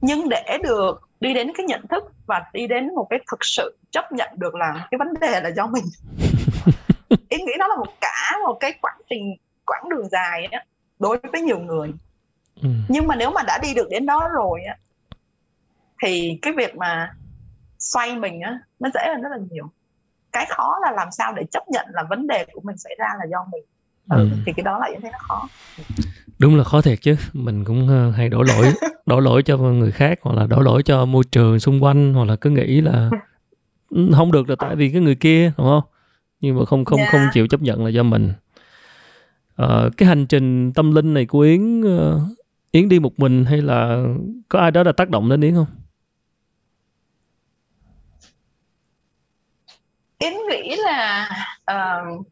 Speaker 2: nhưng để được đi đến cái nhận thức và đi đến một cái thực sự chấp nhận được là cái vấn đề là do mình. Em nghĩ đó là một cả một cái quãng trình quãng đường dài á đối với nhiều người. Ừ. nhưng mà nếu mà đã đi được đến đó rồi á thì cái việc mà xoay mình á nó dễ hơn rất là nhiều. Cái khó là làm sao để chấp nhận là vấn đề của mình xảy ra là do mình. Ừ, ừ. thì cái đó là em thấy nó khó
Speaker 1: đúng là khó thiệt chứ mình cũng ờ, hay đổ lỗi đổ lỗi cho người khác hoặc là đổ lỗi cho môi trường xung quanh hoặc là cứ nghĩ là ừ, không được là tại vì cái người kia đúng không nhưng mà không không yeah. không dạ. chịu chấp nhận là do mình ờ, cái hành trình tâm linh này của yến uh, yến đi một mình hay là có ai đó đã tác động đến yến không
Speaker 2: yến nghĩ là uh,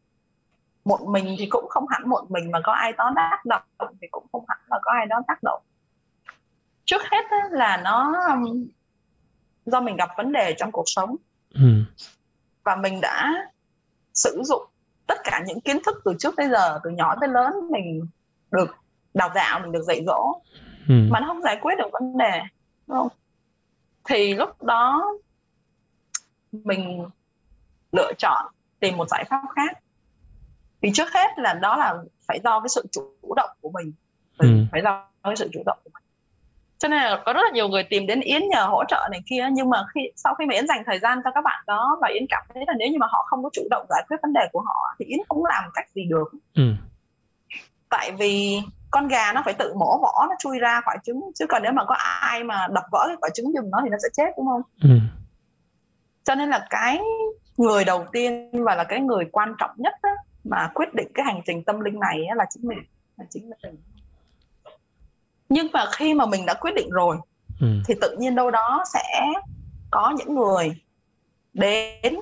Speaker 2: một mình thì cũng không hẳn một mình mà có ai đó tác động thì cũng không hẳn là có ai đó tác động. Trước hết là nó do mình gặp vấn đề trong cuộc sống. Ừ. và mình đã sử dụng tất cả những kiến thức từ trước tới giờ từ nhỏ tới lớn mình được đào tạo mình được dạy dỗ. Ừ. mà nó không giải quyết được vấn đề đúng không? Thì lúc đó mình lựa chọn tìm một giải pháp khác thì trước hết là đó là phải do cái sự chủ động của mình, mình ừ. phải do cái sự chủ động của mình cho nên là có rất là nhiều người tìm đến yến nhờ hỗ trợ này kia nhưng mà khi sau khi mà yến dành thời gian cho các bạn đó và yến cảm thấy là nếu như mà họ không có chủ động giải quyết vấn đề của họ thì yến không làm cách gì được ừ. tại vì con gà nó phải tự mổ vỏ nó chui ra khỏi trứng chứ còn nếu mà có ai mà đập vỡ cái quả trứng giùm nó thì nó sẽ chết đúng không ừ. cho nên là cái người đầu tiên và là cái người quan trọng nhất đó, mà quyết định cái hành trình tâm linh này là chính mình là chính mình nhưng mà khi mà mình đã quyết định rồi ừ. thì tự nhiên đâu đó sẽ có những người đến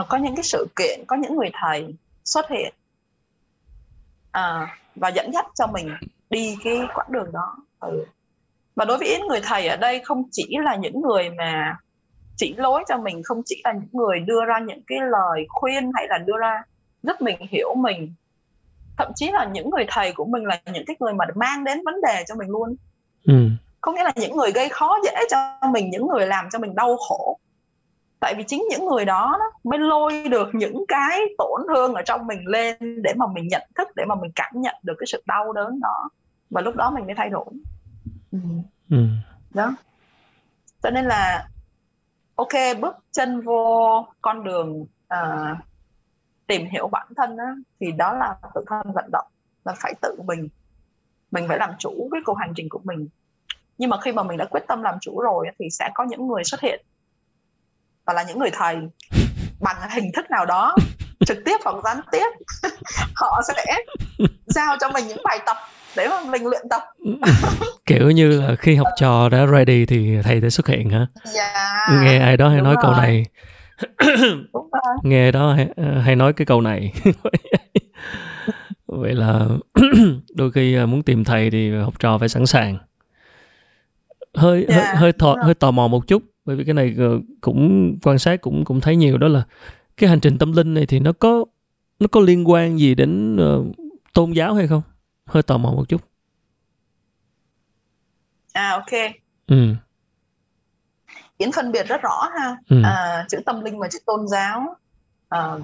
Speaker 2: uh, có những cái sự kiện có những người thầy xuất hiện uh, và dẫn dắt cho mình đi cái quãng đường đó ừ. và đối với người thầy ở đây không chỉ là những người mà chỉ lối cho mình không chỉ là những người đưa ra những cái lời khuyên hay là đưa ra giúp mình hiểu mình thậm chí là những người thầy của mình là những cái người mà mang đến vấn đề cho mình luôn ừ. có nghĩa là những người gây khó dễ cho mình những người làm cho mình đau khổ tại vì chính những người đó, đó mới lôi được những cái tổn thương ở trong mình lên để mà mình nhận thức để mà mình cảm nhận được cái sự đau đớn đó và lúc đó mình mới thay đổi ừ. Ừ. đó cho nên là ok bước chân vô con đường uh, tìm hiểu bản thân á, thì đó là tự thân vận động là phải tự mình mình phải làm chủ cái cuộc hành trình của mình nhưng mà khi mà mình đã quyết tâm làm chủ rồi thì sẽ có những người xuất hiện và là những người thầy bằng hình thức nào đó trực tiếp hoặc gián tiếp họ sẽ giao cho mình những bài tập để mà mình luyện tập
Speaker 1: kiểu như là khi học trò đã ready thì thầy sẽ xuất hiện hả yeah, dạ. nghe ai đó hay nói rồi. câu này nghe đó hay, hay nói cái câu này. Vậy là đôi khi à, muốn tìm thầy thì học trò phải sẵn sàng. Hơi yeah, hơi hơi, thò, hơi tò mò một chút bởi vì cái này ờ, cũng quan sát cũng cũng thấy nhiều đó là cái hành trình tâm linh này thì nó có nó có liên quan gì đến uh, tôn giáo hay không? Hơi tò mò một chút.
Speaker 2: À ok. Ừ Yến phân biệt rất rõ ha ừ. à, chữ tâm linh và chữ tôn giáo à,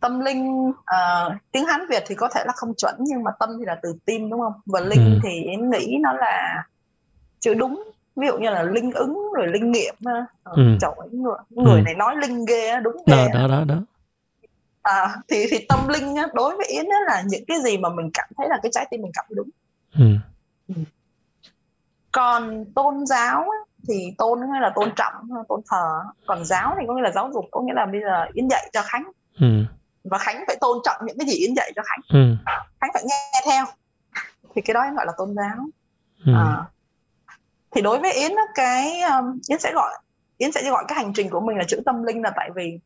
Speaker 2: tâm linh à, tiếng Hán Việt thì có thể là không chuẩn nhưng mà tâm thì là từ tim đúng không và linh ừ. thì Yến nghĩ nó là chữ đúng ví dụ như là linh ứng rồi linh nghiệm ha ờ, ừ. trời người, người ừ. này nói linh ghê đúng ghê
Speaker 1: đó đó đó, đó.
Speaker 2: à, thì thì tâm linh á, đối với yến là những cái gì mà mình cảm thấy là cái trái tim mình cảm thấy đúng
Speaker 1: ừ.
Speaker 2: còn tôn giáo á, thì tôn nghĩa là tôn trọng tôn thờ còn giáo thì có nghĩa là giáo dục có nghĩa là bây giờ yến dạy cho khánh
Speaker 1: Ừ.
Speaker 2: và khánh phải tôn trọng những cái gì yến dạy cho khánh
Speaker 1: Ừ.
Speaker 2: khánh phải nghe theo thì cái đó gọi là tôn giáo
Speaker 1: Ừ.
Speaker 2: à. thì đối với yến cái um, yến sẽ gọi yến sẽ gọi cái hành trình của mình là chữ tâm linh là tại vì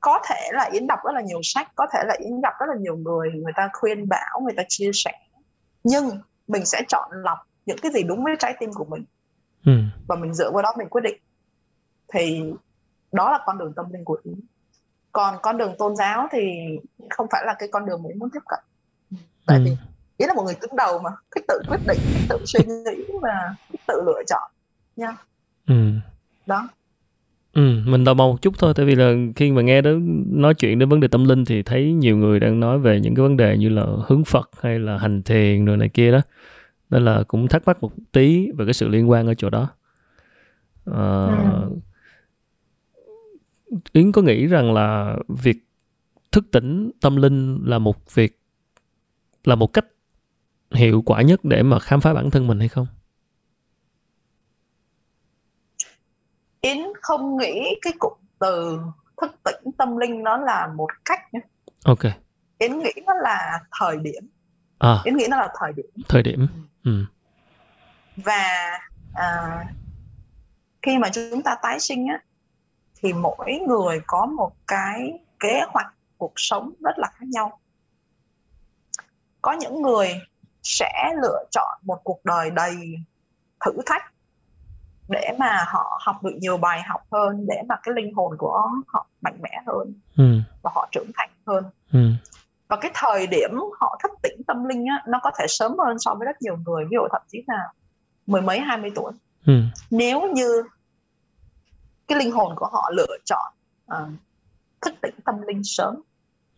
Speaker 2: có thể là yến đọc rất là nhiều sách có thể là yến gặp rất là nhiều người người ta khuyên bảo người ta chia sẻ nhưng mình sẽ chọn lọc những cái gì đúng với trái tim của mình
Speaker 1: Ừ.
Speaker 2: và mình dựa vào đó mình quyết định thì đó là con đường tâm linh của yến còn con đường tôn giáo thì không phải là cái con đường mình muốn tiếp cận tại
Speaker 1: Ừ.
Speaker 2: vì yến là một người cứng đầu mà thích tự quyết định thích tự suy nghĩ và thích tự lựa chọn nha
Speaker 1: Ừ.
Speaker 2: đó
Speaker 1: Ừ, mình tò mò một chút thôi tại vì là khi mà nghe đến nói chuyện đến vấn đề tâm linh thì thấy nhiều người đang nói về những cái vấn đề như là hướng Phật hay là hành thiền rồi này kia đó nên là cũng thắc mắc một tí về cái sự liên quan ở chỗ đó Ờ,
Speaker 2: Ừ.
Speaker 1: Yến có nghĩ rằng là việc thức tỉnh tâm linh là một việc là một cách hiệu quả nhất để mà khám phá bản thân mình hay không?
Speaker 2: yến không nghĩ cái cụm từ thức tỉnh tâm linh nó là một cách.
Speaker 1: Ok.
Speaker 2: yến nghĩ nó là thời điểm
Speaker 1: À,
Speaker 2: yến nghĩ nó là thời điểm
Speaker 1: thời điểm. Ừ.
Speaker 2: và à, khi mà chúng ta tái sinh á thì mỗi người có một cái kế hoạch cuộc sống rất là khác nhau có những người sẽ lựa chọn một cuộc đời đầy thử thách để mà họ học được nhiều bài học hơn để mà cái linh hồn của họ mạnh mẽ hơn
Speaker 1: Ừ.
Speaker 2: và họ trưởng thành hơn
Speaker 1: Ừ.
Speaker 2: và cái thời điểm họ thức tỉnh tâm linh á, nó có thể sớm hơn so với rất nhiều người ví dụ thậm chí là mười mấy hai mươi tuổi
Speaker 1: Ừ.
Speaker 2: nếu như cái linh hồn của họ lựa chọn ờ, thức tỉnh tâm linh sớm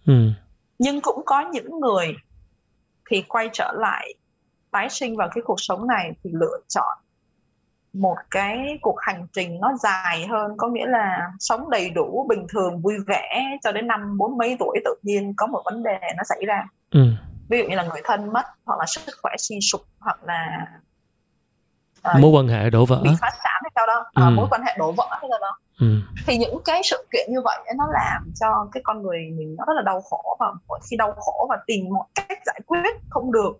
Speaker 1: Ừ.
Speaker 2: nhưng cũng có những người thì quay trở lại tái sinh vào cái cuộc sống này thì lựa chọn một cái cuộc hành trình nó dài hơn có nghĩa là sống đầy đủ bình thường vui vẻ cho đến năm bốn mấy tuổi tự nhiên có một vấn đề nó xảy ra
Speaker 1: Ừ.
Speaker 2: ví dụ như là người thân mất hoặc là sức khỏe suy sụp hoặc là ờ,
Speaker 1: Mối quan hệ đổ vỡ.
Speaker 2: bị phá sản hay sao đó à,
Speaker 1: Ừ.
Speaker 2: mối quan hệ đổ vỡ hay sao đó
Speaker 1: Ừ.
Speaker 2: thì những cái sự kiện như vậy nó làm cho cái con người mình nó rất là đau khổ và mỗi khi đau khổ và tìm một cách giải quyết không được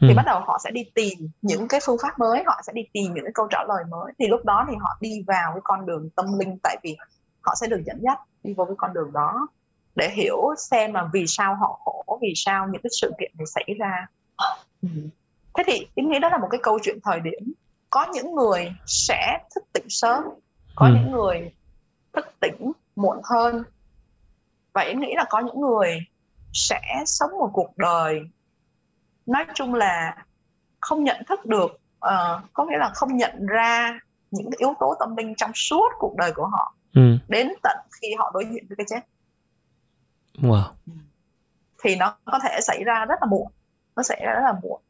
Speaker 1: Ừ.
Speaker 2: thì bắt đầu họ sẽ đi tìm những cái phương pháp mới họ sẽ đi tìm những cái câu trả lời mới thì lúc đó thì họ đi vào cái con đường tâm linh tại vì họ sẽ được dẫn dắt đi vào cái con đường đó để hiểu xem là vì sao họ khổ vì sao những cái sự kiện này xảy ra Ừ. thế thì em nghĩ đó là một cái câu chuyện thời điểm có những người sẽ thức tỉnh sớm có
Speaker 1: Ừ.
Speaker 2: những người thức tỉnh muộn hơn và em nghĩ là có những người sẽ sống một cuộc đời nói chung là không nhận thức được ờ, có nghĩa là không nhận ra những cái yếu tố tâm linh trong suốt cuộc đời của họ
Speaker 1: Ừ.
Speaker 2: đến tận khi họ đối diện với cái chết
Speaker 1: Wow.
Speaker 2: thì nó có thể xảy ra rất là muộn nó xảy ra rất là muộn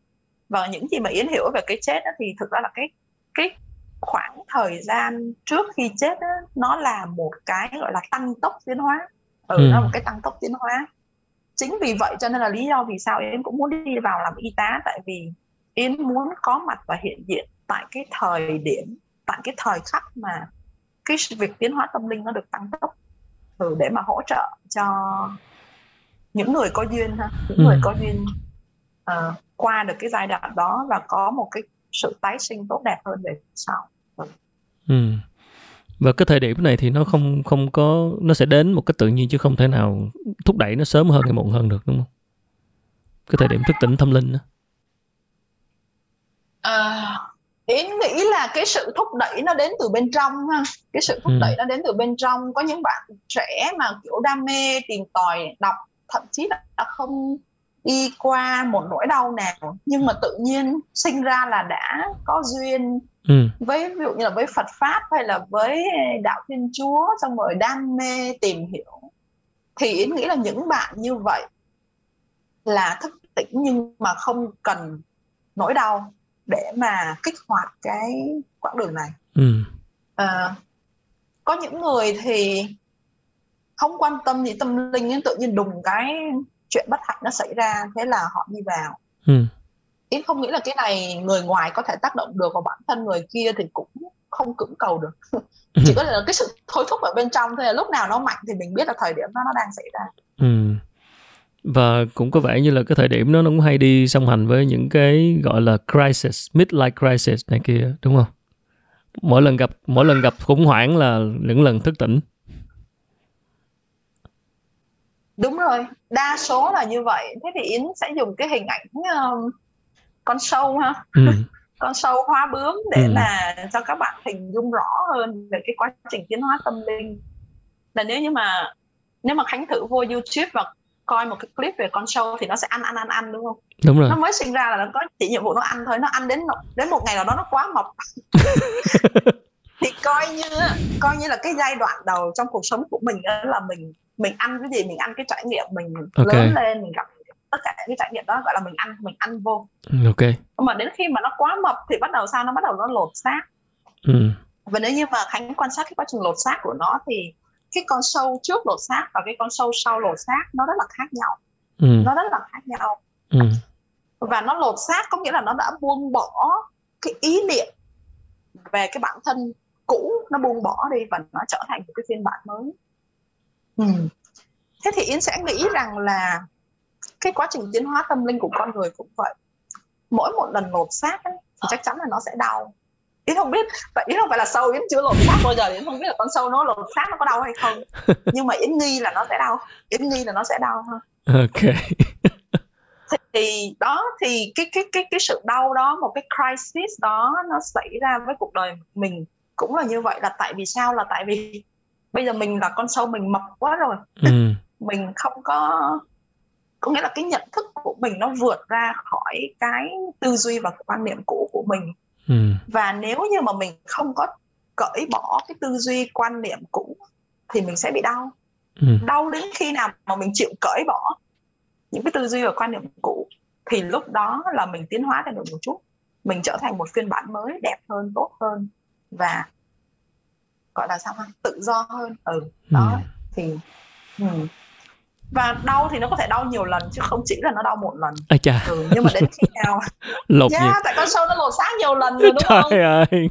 Speaker 2: và những gì mà yến hiểu về cái chết á, thì thực ra là cái cái khoảng thời gian trước khi chết á, nó là một cái gọi là tăng tốc tiến hóa ừ,
Speaker 1: Ừ.
Speaker 2: nó là một cái tăng tốc tiến hóa chính vì vậy cho nên là lý do vì sao yến cũng muốn đi vào làm y tá tại vì yến muốn có mặt và hiện diện tại cái thời điểm tại cái thời khắc mà cái việc tiến hóa tâm linh nó được tăng tốc ừ, để mà hỗ trợ cho những người có duyên ha những
Speaker 1: Ừ.
Speaker 2: người có duyên ờ, qua được cái giai đoạn đó và có một cái sự tái sinh tốt đẹp hơn về sau
Speaker 1: Ừ. Và cái thời điểm này thì nó không không có nó sẽ đến một cách tự nhiên chứ không thể nào thúc đẩy nó sớm hơn hay muộn hơn được đúng không? Cái thời điểm thức tỉnh tâm linh đó.
Speaker 2: À, Yến nghĩ là cái sự thúc đẩy nó đến từ bên trong ha cái sự thúc
Speaker 1: Ừ.
Speaker 2: đẩy nó đến từ bên trong có những bạn trẻ mà kiểu đam mê tìm tòi đọc thậm chí là đã không đi qua một nỗi đau nào nhưng mà tự nhiên sinh ra là đã có duyên
Speaker 1: Ừ.
Speaker 2: với ví dụ như là với Phật pháp hay là với đạo Thiên Chúa xong rồi đam mê tìm hiểu thì Yến nghĩ là những bạn như vậy là thức tỉnh nhưng mà không cần nỗi đau để mà kích hoạt cái quãng đường này
Speaker 1: Ừ.
Speaker 2: Ờ, có những người thì không quan tâm gì tâm linh tự nhiên đùng cái chuyện bất hạnh nó xảy ra thế là họ đi vào
Speaker 1: ừ.
Speaker 2: Yến không nghĩ là cái này người ngoài có thể tác động được vào bản thân người kia thì cũng không cưỡng cầu được. Chỉ có là cái sự thôi thúc ở bên trong thôi là lúc nào nó mạnh thì mình biết là thời điểm đó nó đang xảy ra.
Speaker 1: Ừ. và cũng có vẻ như là cái thời điểm đó nó cũng hay đi song hành với những cái gọi là crisis midlife crisis này kia đúng không? Mỗi lần gặp mỗi lần gặp khủng hoảng là những lần thức tỉnh.
Speaker 2: Đúng rồi đa số là như vậy. Thế thì yến sẽ dùng cái hình ảnh uh, con sâu ha ừ. con sâu hóa bướm để ừ. là cho các bạn hình dung rõ hơn về cái quá trình tiến hóa tâm linh là nếu như mà nếu mà khánh thử vô youtube và coi một cái clip về con sâu thì nó sẽ ăn ăn ăn ăn đúng không
Speaker 1: đúng rồi
Speaker 2: nó mới sinh ra là nó có chỉ nhiệm vụ nó ăn thôi nó ăn đến đến một ngày nào đó nó quá mập thì coi như coi như là cái giai đoạn đầu trong cuộc sống của mình đó là mình mình ăn cái gì mình ăn cái trải nghiệm mình okay. lớn lên mình gặp tất cả những cái trải nghiệm đó gọi là mình ăn mình ăn vô
Speaker 1: ừ, ok
Speaker 2: mà đến khi mà nó quá mập thì bắt đầu sao nó bắt đầu nó lột xác
Speaker 1: ừ.
Speaker 2: và nếu như mà khánh quan sát cái quá trình lột xác của nó thì cái con sâu trước lột xác và cái con sâu sau lột xác nó rất là khác nhau
Speaker 1: ừ.
Speaker 2: nó rất là khác nhau
Speaker 1: ừ.
Speaker 2: và nó lột xác có nghĩa là nó đã buông bỏ cái ý niệm về cái bản thân cũ nó buông bỏ đi và nó trở thành một cái phiên bản mới ừ. thế thì yến sẽ nghĩ rằng là cái quá trình tiến hóa tâm linh của con người cũng vậy. Mỗi một lần lột xác ấy, thì chắc chắn là nó sẽ đau. Yến không biết vậy yến không phải là sâu yến chưa lột xác bao giờ yến không biết là con sâu nó lột xác nó có đau hay không. Nhưng mà yến nghi là nó sẽ đau. Yến nghi là nó sẽ đau hơn.
Speaker 1: Ok.
Speaker 2: Thì đó thì cái cái cái cái sự đau đó một cái crisis đó nó xảy ra với cuộc đời mình cũng là như vậy. Là tại vì sao? Là tại vì bây giờ mình là con sâu mình mập quá rồi.
Speaker 1: Ừ.
Speaker 2: mình không có có nghĩa là cái nhận thức của mình nó vượt ra khỏi cái tư duy và quan niệm cũ của mình
Speaker 1: ừ.
Speaker 2: và nếu như mà mình không có cởi bỏ cái tư duy quan niệm cũ thì mình sẽ bị đau
Speaker 1: ừ.
Speaker 2: đau đến khi nào mà mình chịu cởi bỏ những cái tư duy và quan niệm cũ thì lúc đó là mình tiến hóa thêm được một chút mình trở thành một phiên bản mới đẹp hơn tốt hơn và gọi là sao ha tự do hơn ừ đó ừ. thì ừ. Và đau thì nó có thể đau nhiều lần chứ không chỉ là nó đau một lần
Speaker 1: à chà.
Speaker 2: ừ, nhưng mà đến khi nào
Speaker 1: lột
Speaker 2: yeah,
Speaker 1: yeah,
Speaker 2: tại con sâu nó lột xác nhiều lần rồi đúng
Speaker 1: Trời
Speaker 2: không
Speaker 1: ơi.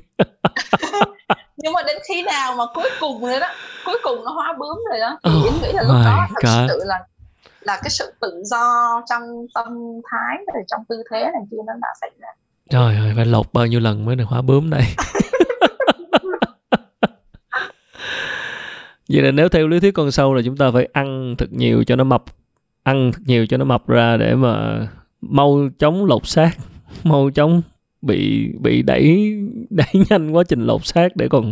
Speaker 2: nhưng mà đến khi nào mà cuối cùng rồi đó cuối cùng nó hóa bướm rồi đó thì
Speaker 1: Oh
Speaker 2: yến nghĩ là lúc đó thật
Speaker 1: God.
Speaker 2: sự là là cái sự tự do trong tâm thái rồi trong tư thế này kia nó đã xảy ra
Speaker 1: Trời ơi, phải lột bao nhiêu lần mới được hóa bướm đây. Vậy là nếu theo lý thuyết con sâu là chúng ta phải ăn thật nhiều cho nó mập, ăn thật nhiều cho nó mập ra để mà mau chóng lột xác, mau chóng bị bị đẩy đẩy nhanh quá trình lột xác để còn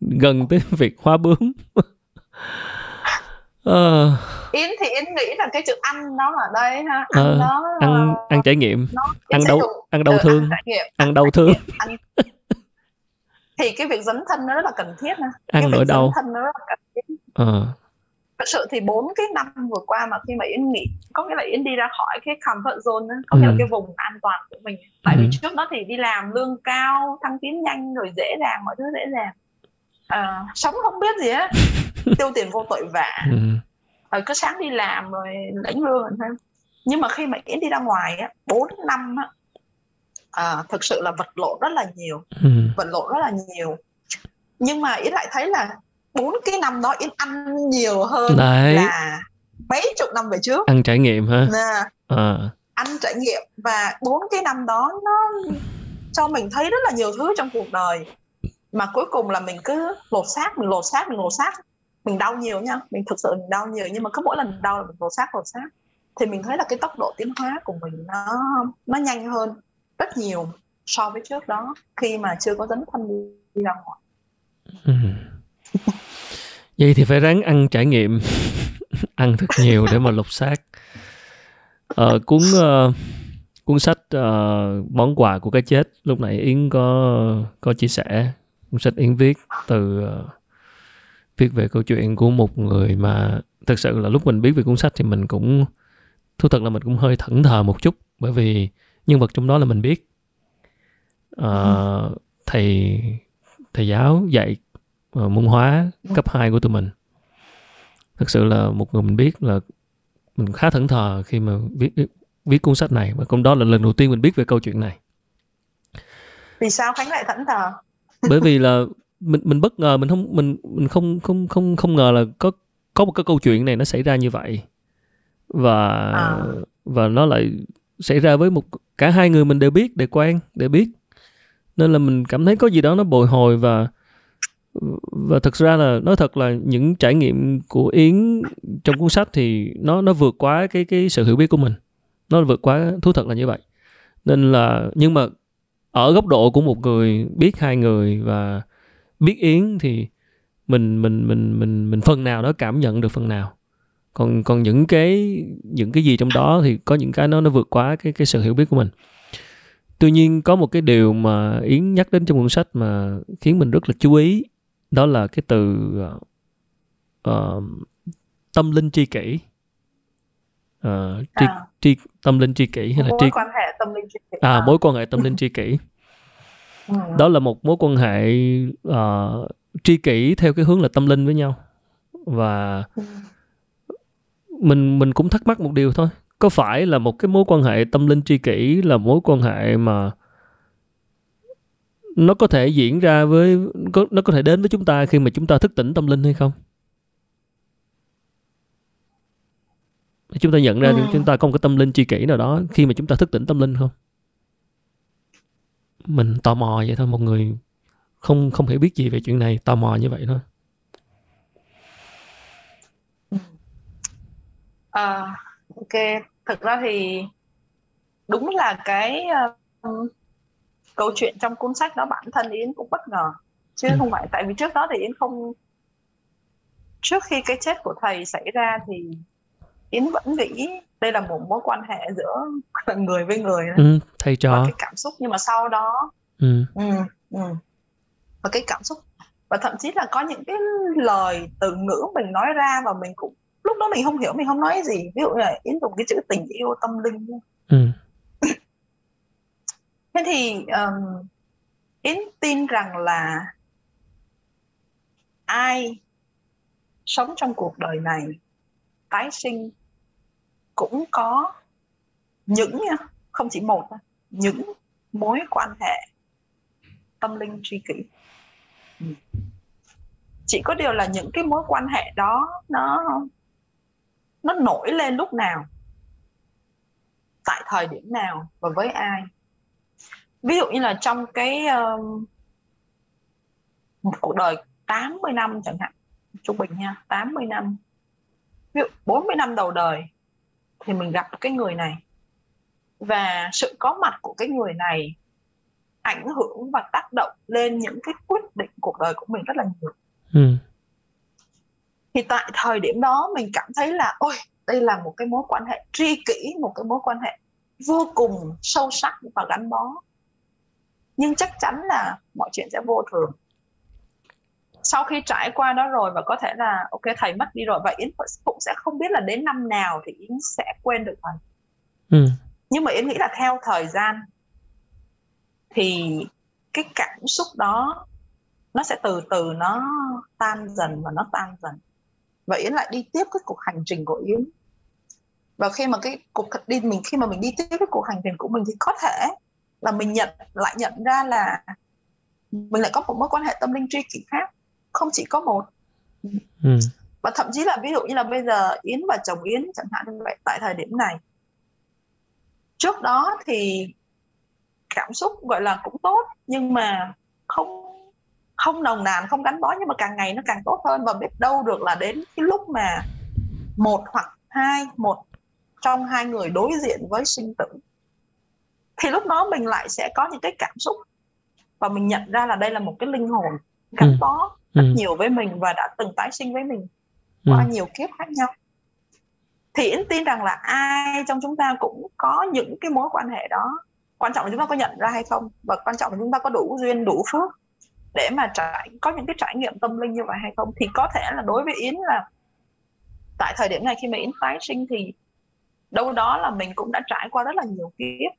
Speaker 1: gần tới việc hóa bướm. Ờ,
Speaker 2: yến thì yến nghĩ là cái chữ ăn nó ở đây ha ăn
Speaker 1: Ờ,
Speaker 2: nó
Speaker 1: ăn ăn trải nghiệm,
Speaker 2: nó
Speaker 1: ăn đau
Speaker 2: dùng-
Speaker 1: ăn đau thương,
Speaker 2: ăn
Speaker 1: ăn đau thương,
Speaker 2: ăn thì cái việc dấn thân nó rất là cần thiết nè
Speaker 1: ăn
Speaker 2: cái việc
Speaker 1: nỗi
Speaker 2: dấn
Speaker 1: đau.
Speaker 2: thân nó rất là cần thiết.
Speaker 1: Ờ,
Speaker 2: thật sự thì bốn cái năm vừa qua mà khi mà yến nghỉ có nghĩa là yến đi ra khỏi cái comfort zone đó, có nghĩa là
Speaker 1: Ừ.
Speaker 2: cái vùng an toàn của mình. Tại vì
Speaker 1: Ừ.
Speaker 2: trước đó thì đi làm lương cao thăng tiến nhanh rồi dễ dàng mọi thứ dễ dàng. À, sống không biết gì á tiêu tiền vô tội vạ.
Speaker 1: Ừ,
Speaker 2: rồi cứ sáng đi làm rồi lãnh lương rồi nhưng mà khi mà yến đi ra ngoài á bốn năm á à, thực sự là vật lộn rất là nhiều.
Speaker 1: Ừ,
Speaker 2: vật lộn rất là nhiều. Nhưng mà yến lại thấy là bốn cái năm đó yến ăn nhiều hơn
Speaker 1: Đấy.
Speaker 2: là mấy chục năm về trước.
Speaker 1: Ăn trải nghiệm ha.
Speaker 2: nè.
Speaker 1: Ờ,
Speaker 2: ăn trải nghiệm và bốn cái năm đó nó cho mình thấy rất là nhiều thứ trong cuộc đời. Mà cuối cùng là mình cứ lột xác mình lột xác mình lột xác. Mình đau nhiều nha. Mình thực sự mình đau nhiều. Nhưng mà cứ mỗi lần đau là mình lột xác lột xác. Thì mình thấy là cái tốc độ tiến hóa của mình nó nó nhanh hơn rất nhiều so với trước đó khi mà chưa có dấn thân đi, ra ngoài.
Speaker 1: Ừ. Vậy thì phải ráng ăn trải nghiệm, ăn thật nhiều để mà lục xác. Ờ, cuốn uh, cuốn sách uh, món quà của cái chết lúc nãy Yến có có chia sẻ cuốn sách Yến viết từ uh, viết về câu chuyện của một người mà thực sự là lúc mình biết về cuốn sách thì mình cũng thú thật là mình cũng hơi thẫn thờ một chút bởi vì nhân vật trong đó là mình biết. Ờ, thầy thầy giáo dạy ờ, môn hóa cấp 2 của tụi mình. Thực sự là một người mình biết là mình khá thẫn thờ khi mà viết viết cuốn sách này và cũng đó là lần đầu tiên mình biết về câu chuyện này.
Speaker 2: Vì sao khánh lại thẫn thờ?
Speaker 1: Bởi vì là mình mình bất ngờ mình không mình mình không không không không ngờ là có có một cái câu chuyện này nó xảy ra như vậy. Và à. và nó lại xảy ra với một cả hai người mình đều biết, đều quen, đều biết. Nên là mình cảm thấy có gì đó nó bồi hồi và và thực ra là, nói thật là những trải nghiệm của yến trong cuốn sách thì nó nó vượt quá cái cái sự hiểu biết của mình. Nó vượt quá thú thật là như vậy. Nên là, nhưng mà ở góc độ của một người biết hai người và biết yến thì mình mình mình mình mình phần nào đó cảm nhận được phần nào còn còn những cái những cái gì trong đó thì có những cái nó nó vượt quá cái cái sự hiểu biết của mình tuy nhiên có một cái điều mà yến nhắc đến trong cuốn sách mà khiến mình rất là chú ý đó là cái từ uh, tâm linh tri kỷ uh, tri, à. tri tâm linh tri kỷ hay là
Speaker 2: mối
Speaker 1: tri
Speaker 2: quan hệ tâm linh tri kỷ
Speaker 1: à, à mối quan hệ tâm linh tri kỷ ừ. đó là một mối quan hệ uh, tri kỷ theo cái hướng là tâm linh với nhau và ừ. Mình mình cũng thắc mắc một điều thôi. Có phải là một cái mối quan hệ tâm linh tri kỷ là mối quan hệ mà nó có thể diễn ra với nó có thể đến với chúng ta khi mà chúng ta thức tỉnh tâm linh hay không? Chúng ta nhận ra ừ. chúng ta có một cái tâm linh tri kỷ nào đó khi mà chúng ta thức tỉnh tâm linh không? Mình tò mò vậy thôi một người không không hiểu biết gì về chuyện này tò mò như vậy thôi
Speaker 2: à, ok thực ra thì đúng là cái uh, câu chuyện trong cuốn sách đó bản thân yến cũng bất ngờ chứ ừ. không phải tại vì trước đó thì yến không trước khi cái chết của thầy xảy ra thì yến vẫn nghĩ đây là một mối quan hệ giữa người với người
Speaker 1: ừ, thầy trò
Speaker 2: và cái cảm xúc nhưng mà sau đó ừ. Ừ, ừ. và cái cảm xúc và thậm chí là có những cái lời từ ngữ mình nói ra và mình cũng lúc đó mình không hiểu mình không nói gì. Ví dụ là yến dùng cái chữ tình yêu tâm linh. Ừ. Thế thì um, yến tin rằng là ai sống trong cuộc đời này tái sinh cũng có những không chỉ một những mối quan hệ tâm linh tri kỷ. Ừ. chỉ có điều là những cái mối quan hệ đó nó nó nổi lên lúc nào? Tại thời điểm nào và với ai? Ví dụ như là trong cái uh, một cuộc đời 80 năm chẳng hạn trung bình nha 80 năm. Ví dụ 40 năm đầu đời thì mình gặp cái người này và sự có mặt của cái người này ảnh hưởng và tác động lên những cái quyết định cuộc đời của mình rất là nhiều. Ừ thì tại thời điểm đó mình cảm thấy là ôi đây là một cái mối quan hệ tri kỷ một cái mối quan hệ vô cùng sâu sắc và gắn bó. Nhưng chắc chắn là mọi chuyện sẽ vô thường. Sau khi trải qua đó rồi và có thể là ok thầy mất đi rồi. Và yến cũng sẽ không biết là đến năm nào thì yến sẽ quên được thầy. Ừ. nhưng mà yến nghĩ là theo thời gian thì cái cảm xúc đó nó sẽ từ từ nó tan dần và nó tan dần và yến lại đi tiếp cái cuộc hành trình của yến và khi mà cái cuộc đi mình khi mà mình đi tiếp cái cuộc hành trình của mình thì có thể là mình nhận lại nhận ra là mình lại có một mối quan hệ tâm linh tri kỷ khác không chỉ có một ừ. và thậm chí là ví dụ như là bây giờ yến và chồng yến chẳng hạn như vậy tại thời điểm này trước đó thì cảm xúc gọi là cũng tốt nhưng mà không không nồng nàn không gắn bó nhưng mà càng ngày nó càng tốt hơn và biết đâu được là đến cái lúc mà một hoặc hai một trong hai người đối diện với sinh tử thì lúc đó mình lại sẽ có những cái cảm xúc và mình nhận ra là đây là một cái linh hồn gắn ừ. bó rất ừ. nhiều với mình và đã từng tái sinh với mình qua ừ. nhiều kiếp khác nhau thì Yến tin rằng là ai trong chúng ta cũng có những cái mối quan hệ đó quan trọng là chúng ta có nhận ra hay không và quan trọng là chúng ta có đủ duyên đủ phước để mà trải có những cái trải nghiệm tâm linh như vậy hay không? Thì có thể là đối với Yến là tại thời điểm này khi mà Yến tái sinh thì đâu đó là mình cũng đã trải qua rất là nhiều kiếp.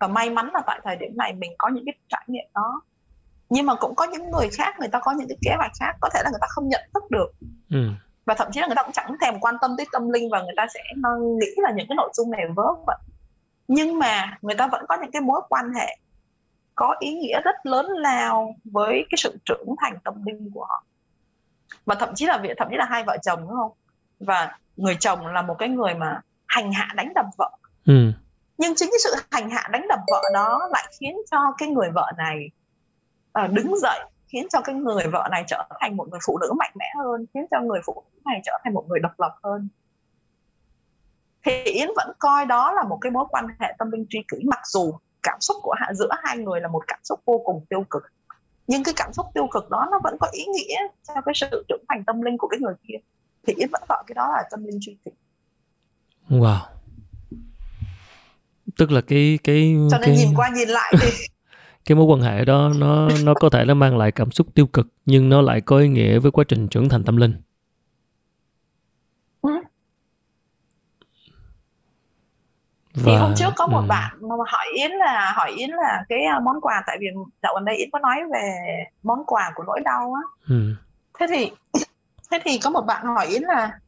Speaker 2: Và may mắn là tại thời điểm này mình có những cái trải nghiệm đó. Nhưng mà cũng có những người khác người ta có những cái kế hoạch khác có thể là người ta không nhận thức được. Ừ. và thậm chí là người ta cũng chẳng thèm quan tâm tới tâm linh và người ta sẽ nghĩ là những cái nội dung này vớ vẩn. Nhưng mà người ta vẫn có những cái mối quan hệ có ý nghĩa rất lớn lao với cái sự trưởng thành tâm linh của họ. Và thậm chí là thậm chí là hai vợ chồng đúng không? Và người chồng là một cái người mà hành hạ đánh đập vợ. Ừ. nhưng chính cái sự hành hạ đánh đập vợ đó lại khiến cho cái người vợ này uh, đứng dậy khiến cho cái người vợ này trở thành một người phụ nữ mạnh mẽ hơn khiến cho người phụ nữ này trở thành một người độc lập hơn. Thì yến vẫn coi đó là một cái mối quan hệ tâm linh tri kỷ mặc dù cảm xúc của hạ giữa hai người là một cảm xúc vô cùng tiêu cực. Nhưng cái cảm xúc tiêu cực đó nó vẫn có ý nghĩa cho cái sự trưởng thành tâm linh của cái người kia. Thì yến vẫn gọi cái đó là tâm linh tri kỷ
Speaker 1: wow. Tức là cái cái
Speaker 2: cho nên
Speaker 1: cái...
Speaker 2: nhìn qua nhìn lại thì
Speaker 1: cái mối quan hệ đó nó nó có thể nó mang lại cảm xúc tiêu cực nhưng nó lại có ý nghĩa với quá trình trưởng thành tâm linh
Speaker 2: ừ. Và, thì hôm trước có một ừ. bạn mà hỏi Yến là hỏi Yến là cái à, món quà tại vì dạo gần đây Yến có nói về món quà của nỗi đau á. Ừ. Thế thì thế thì có một bạn hỏi Yến là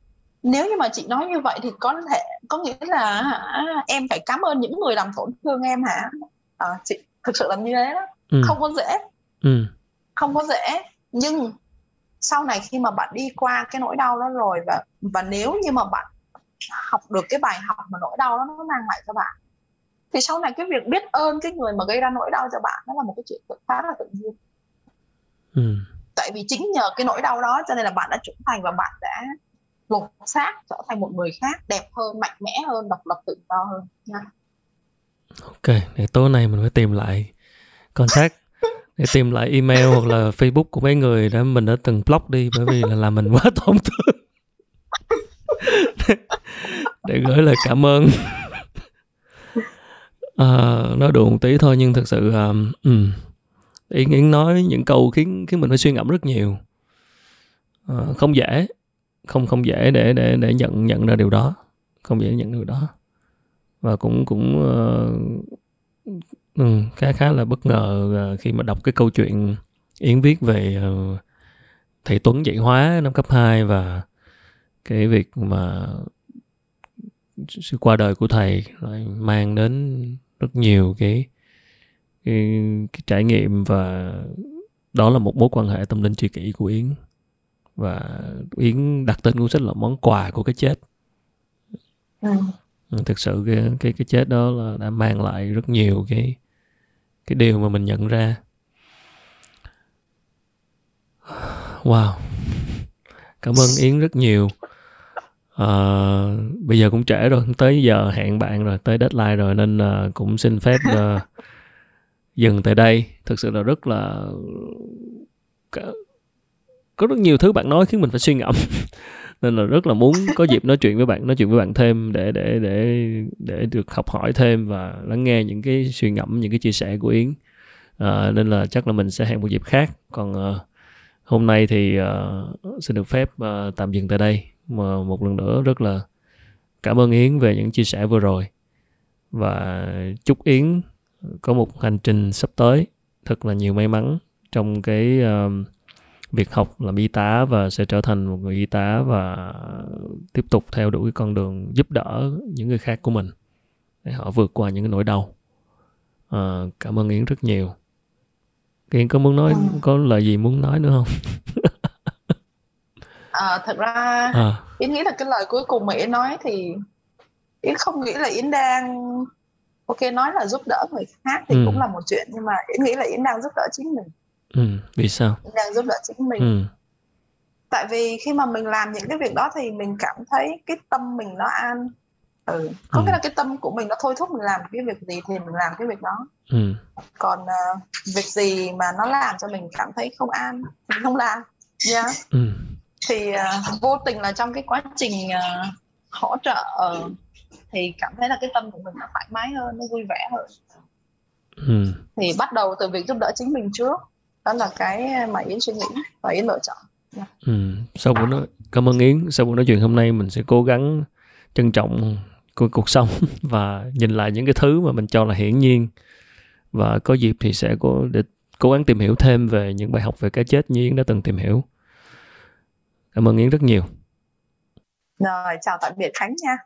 Speaker 2: nếu như mà chị nói như vậy thì có thể có nghĩa là hả, em phải cảm ơn những người làm tổn thương em hả? À, chị thực sự là như thế đó ừ. không có dễ ừ. không có dễ nhưng sau này khi mà bạn đi qua cái nỗi đau đó rồi và và nếu như mà bạn học được cái bài học mà nỗi đau đó nó mang lại cho bạn. Thì sau này cái việc biết ơn cái người mà gây ra nỗi đau cho bạn nó là một cái chuyện khá là tự nhiên. Ừ. tại vì chính nhờ cái nỗi đau đó cho nên là bạn đã trưởng thành và bạn đã lột xác trở thành một người khác đẹp hơn mạnh mẽ hơn độc lập tự do hơn. Nha.
Speaker 1: Ok để tối nay mình phải tìm lại contact để tìm lại email hoặc là facebook của mấy người đã mình đã từng block đi bởi vì là làm mình quá tổn thương để gửi lời cảm ơn. À, nói đùa một tí thôi nhưng thật sự um, um, yến yến nói những câu khiến khiến mình phải suy ngẫm rất nhiều. À, không dễ không không dễ để để để nhận nhận ra điều đó. Không dễ nhận điều đó. Và cũng cũng uh, um, khá khá là bất ngờ à, khi mà đọc cái câu chuyện Yến viết về uh, thầy Tuấn dạy hóa năm cấp 2 và cái việc mà sự qua đời của thầy lại mang đến rất nhiều cái cái, cái trải nghiệm và đó là một mối quan hệ tâm linh tri kỷ của Yến. Và Yến đặt tên cuốn sách là món quà của cái chết. Ừ. Ừ, thực sự cái cái cái chết đó là đã mang lại rất nhiều cái cái điều mà mình nhận ra. Wow. Cảm ơn yến rất nhiều à, bây giờ cũng trễ rồi tới giờ hẹn bạn rồi tới deadline rồi nên uh, cũng xin phép uh, dừng tại đây. Thực sự là rất là có rất nhiều thứ bạn nói khiến mình phải suy ngẫm. Nên là rất là muốn có dịp nói chuyện với bạn nói chuyện với bạn thêm để để để để được học hỏi thêm và lắng nghe những cái suy ngẫm những cái chia sẻ của yến. À, nên là chắc là mình sẽ hẹn một dịp khác. Còn uh, hôm nay thì uh, xin được phép uh, tạm dừng tại đây mà một lần nữa rất là cảm ơn yến về những chia sẻ vừa rồi. Và chúc yến có một hành trình sắp tới thật là nhiều may mắn trong cái uh, việc học làm y tá và sẽ trở thành một người y tá và tiếp tục theo đuổi con đường giúp đỡ những người khác của mình để họ vượt qua những cái nỗi đau. À, cảm ơn yến rất nhiều. Yến có muốn nói ừ. có lời gì muốn nói nữa không
Speaker 2: à, thật ra à. yến nghĩ là cái lời cuối cùng mà yến nói thì yến không nghĩ là yến đang ok nói là giúp đỡ người khác thì ừ. cũng là một chuyện nhưng mà yến nghĩ là yến đang giúp đỡ chính mình
Speaker 1: Ừ, vì sao?
Speaker 2: đang giúp đỡ chính mình. Ừ. Tại vì khi mà mình làm những cái việc đó thì mình cảm thấy cái tâm mình nó an. Ừ. Có ừ. nghĩa là cái tâm của mình nó thôi thúc mình làm cái việc gì thì mình làm cái việc đó. Ừ. Còn uh, việc gì mà nó làm cho mình cảm thấy không an, mình không làm. Yeah. Ừ. Thì uh, vô tình là trong cái quá trình uh, hỗ trợ uh, thì cảm thấy là cái tâm của mình nó thoải mái hơn, nó vui vẻ hơn. Ừ. Thì bắt đầu từ việc giúp đỡ chính mình trước đó là cái mà yến suy nghĩ và yến lựa chọn yeah.
Speaker 1: ừ. sau buổi nói cảm ơn yến sau buổi nói chuyện hôm nay mình sẽ cố gắng trân trọng của cuộc sống và nhìn lại những cái thứ mà mình cho là hiển nhiên và có dịp thì sẽ có để cố gắng tìm hiểu thêm về những bài học về cái chết như yến đã từng tìm hiểu Cảm ơn Yến rất nhiều.
Speaker 2: Rồi, chào tạm biệt Khánh nha.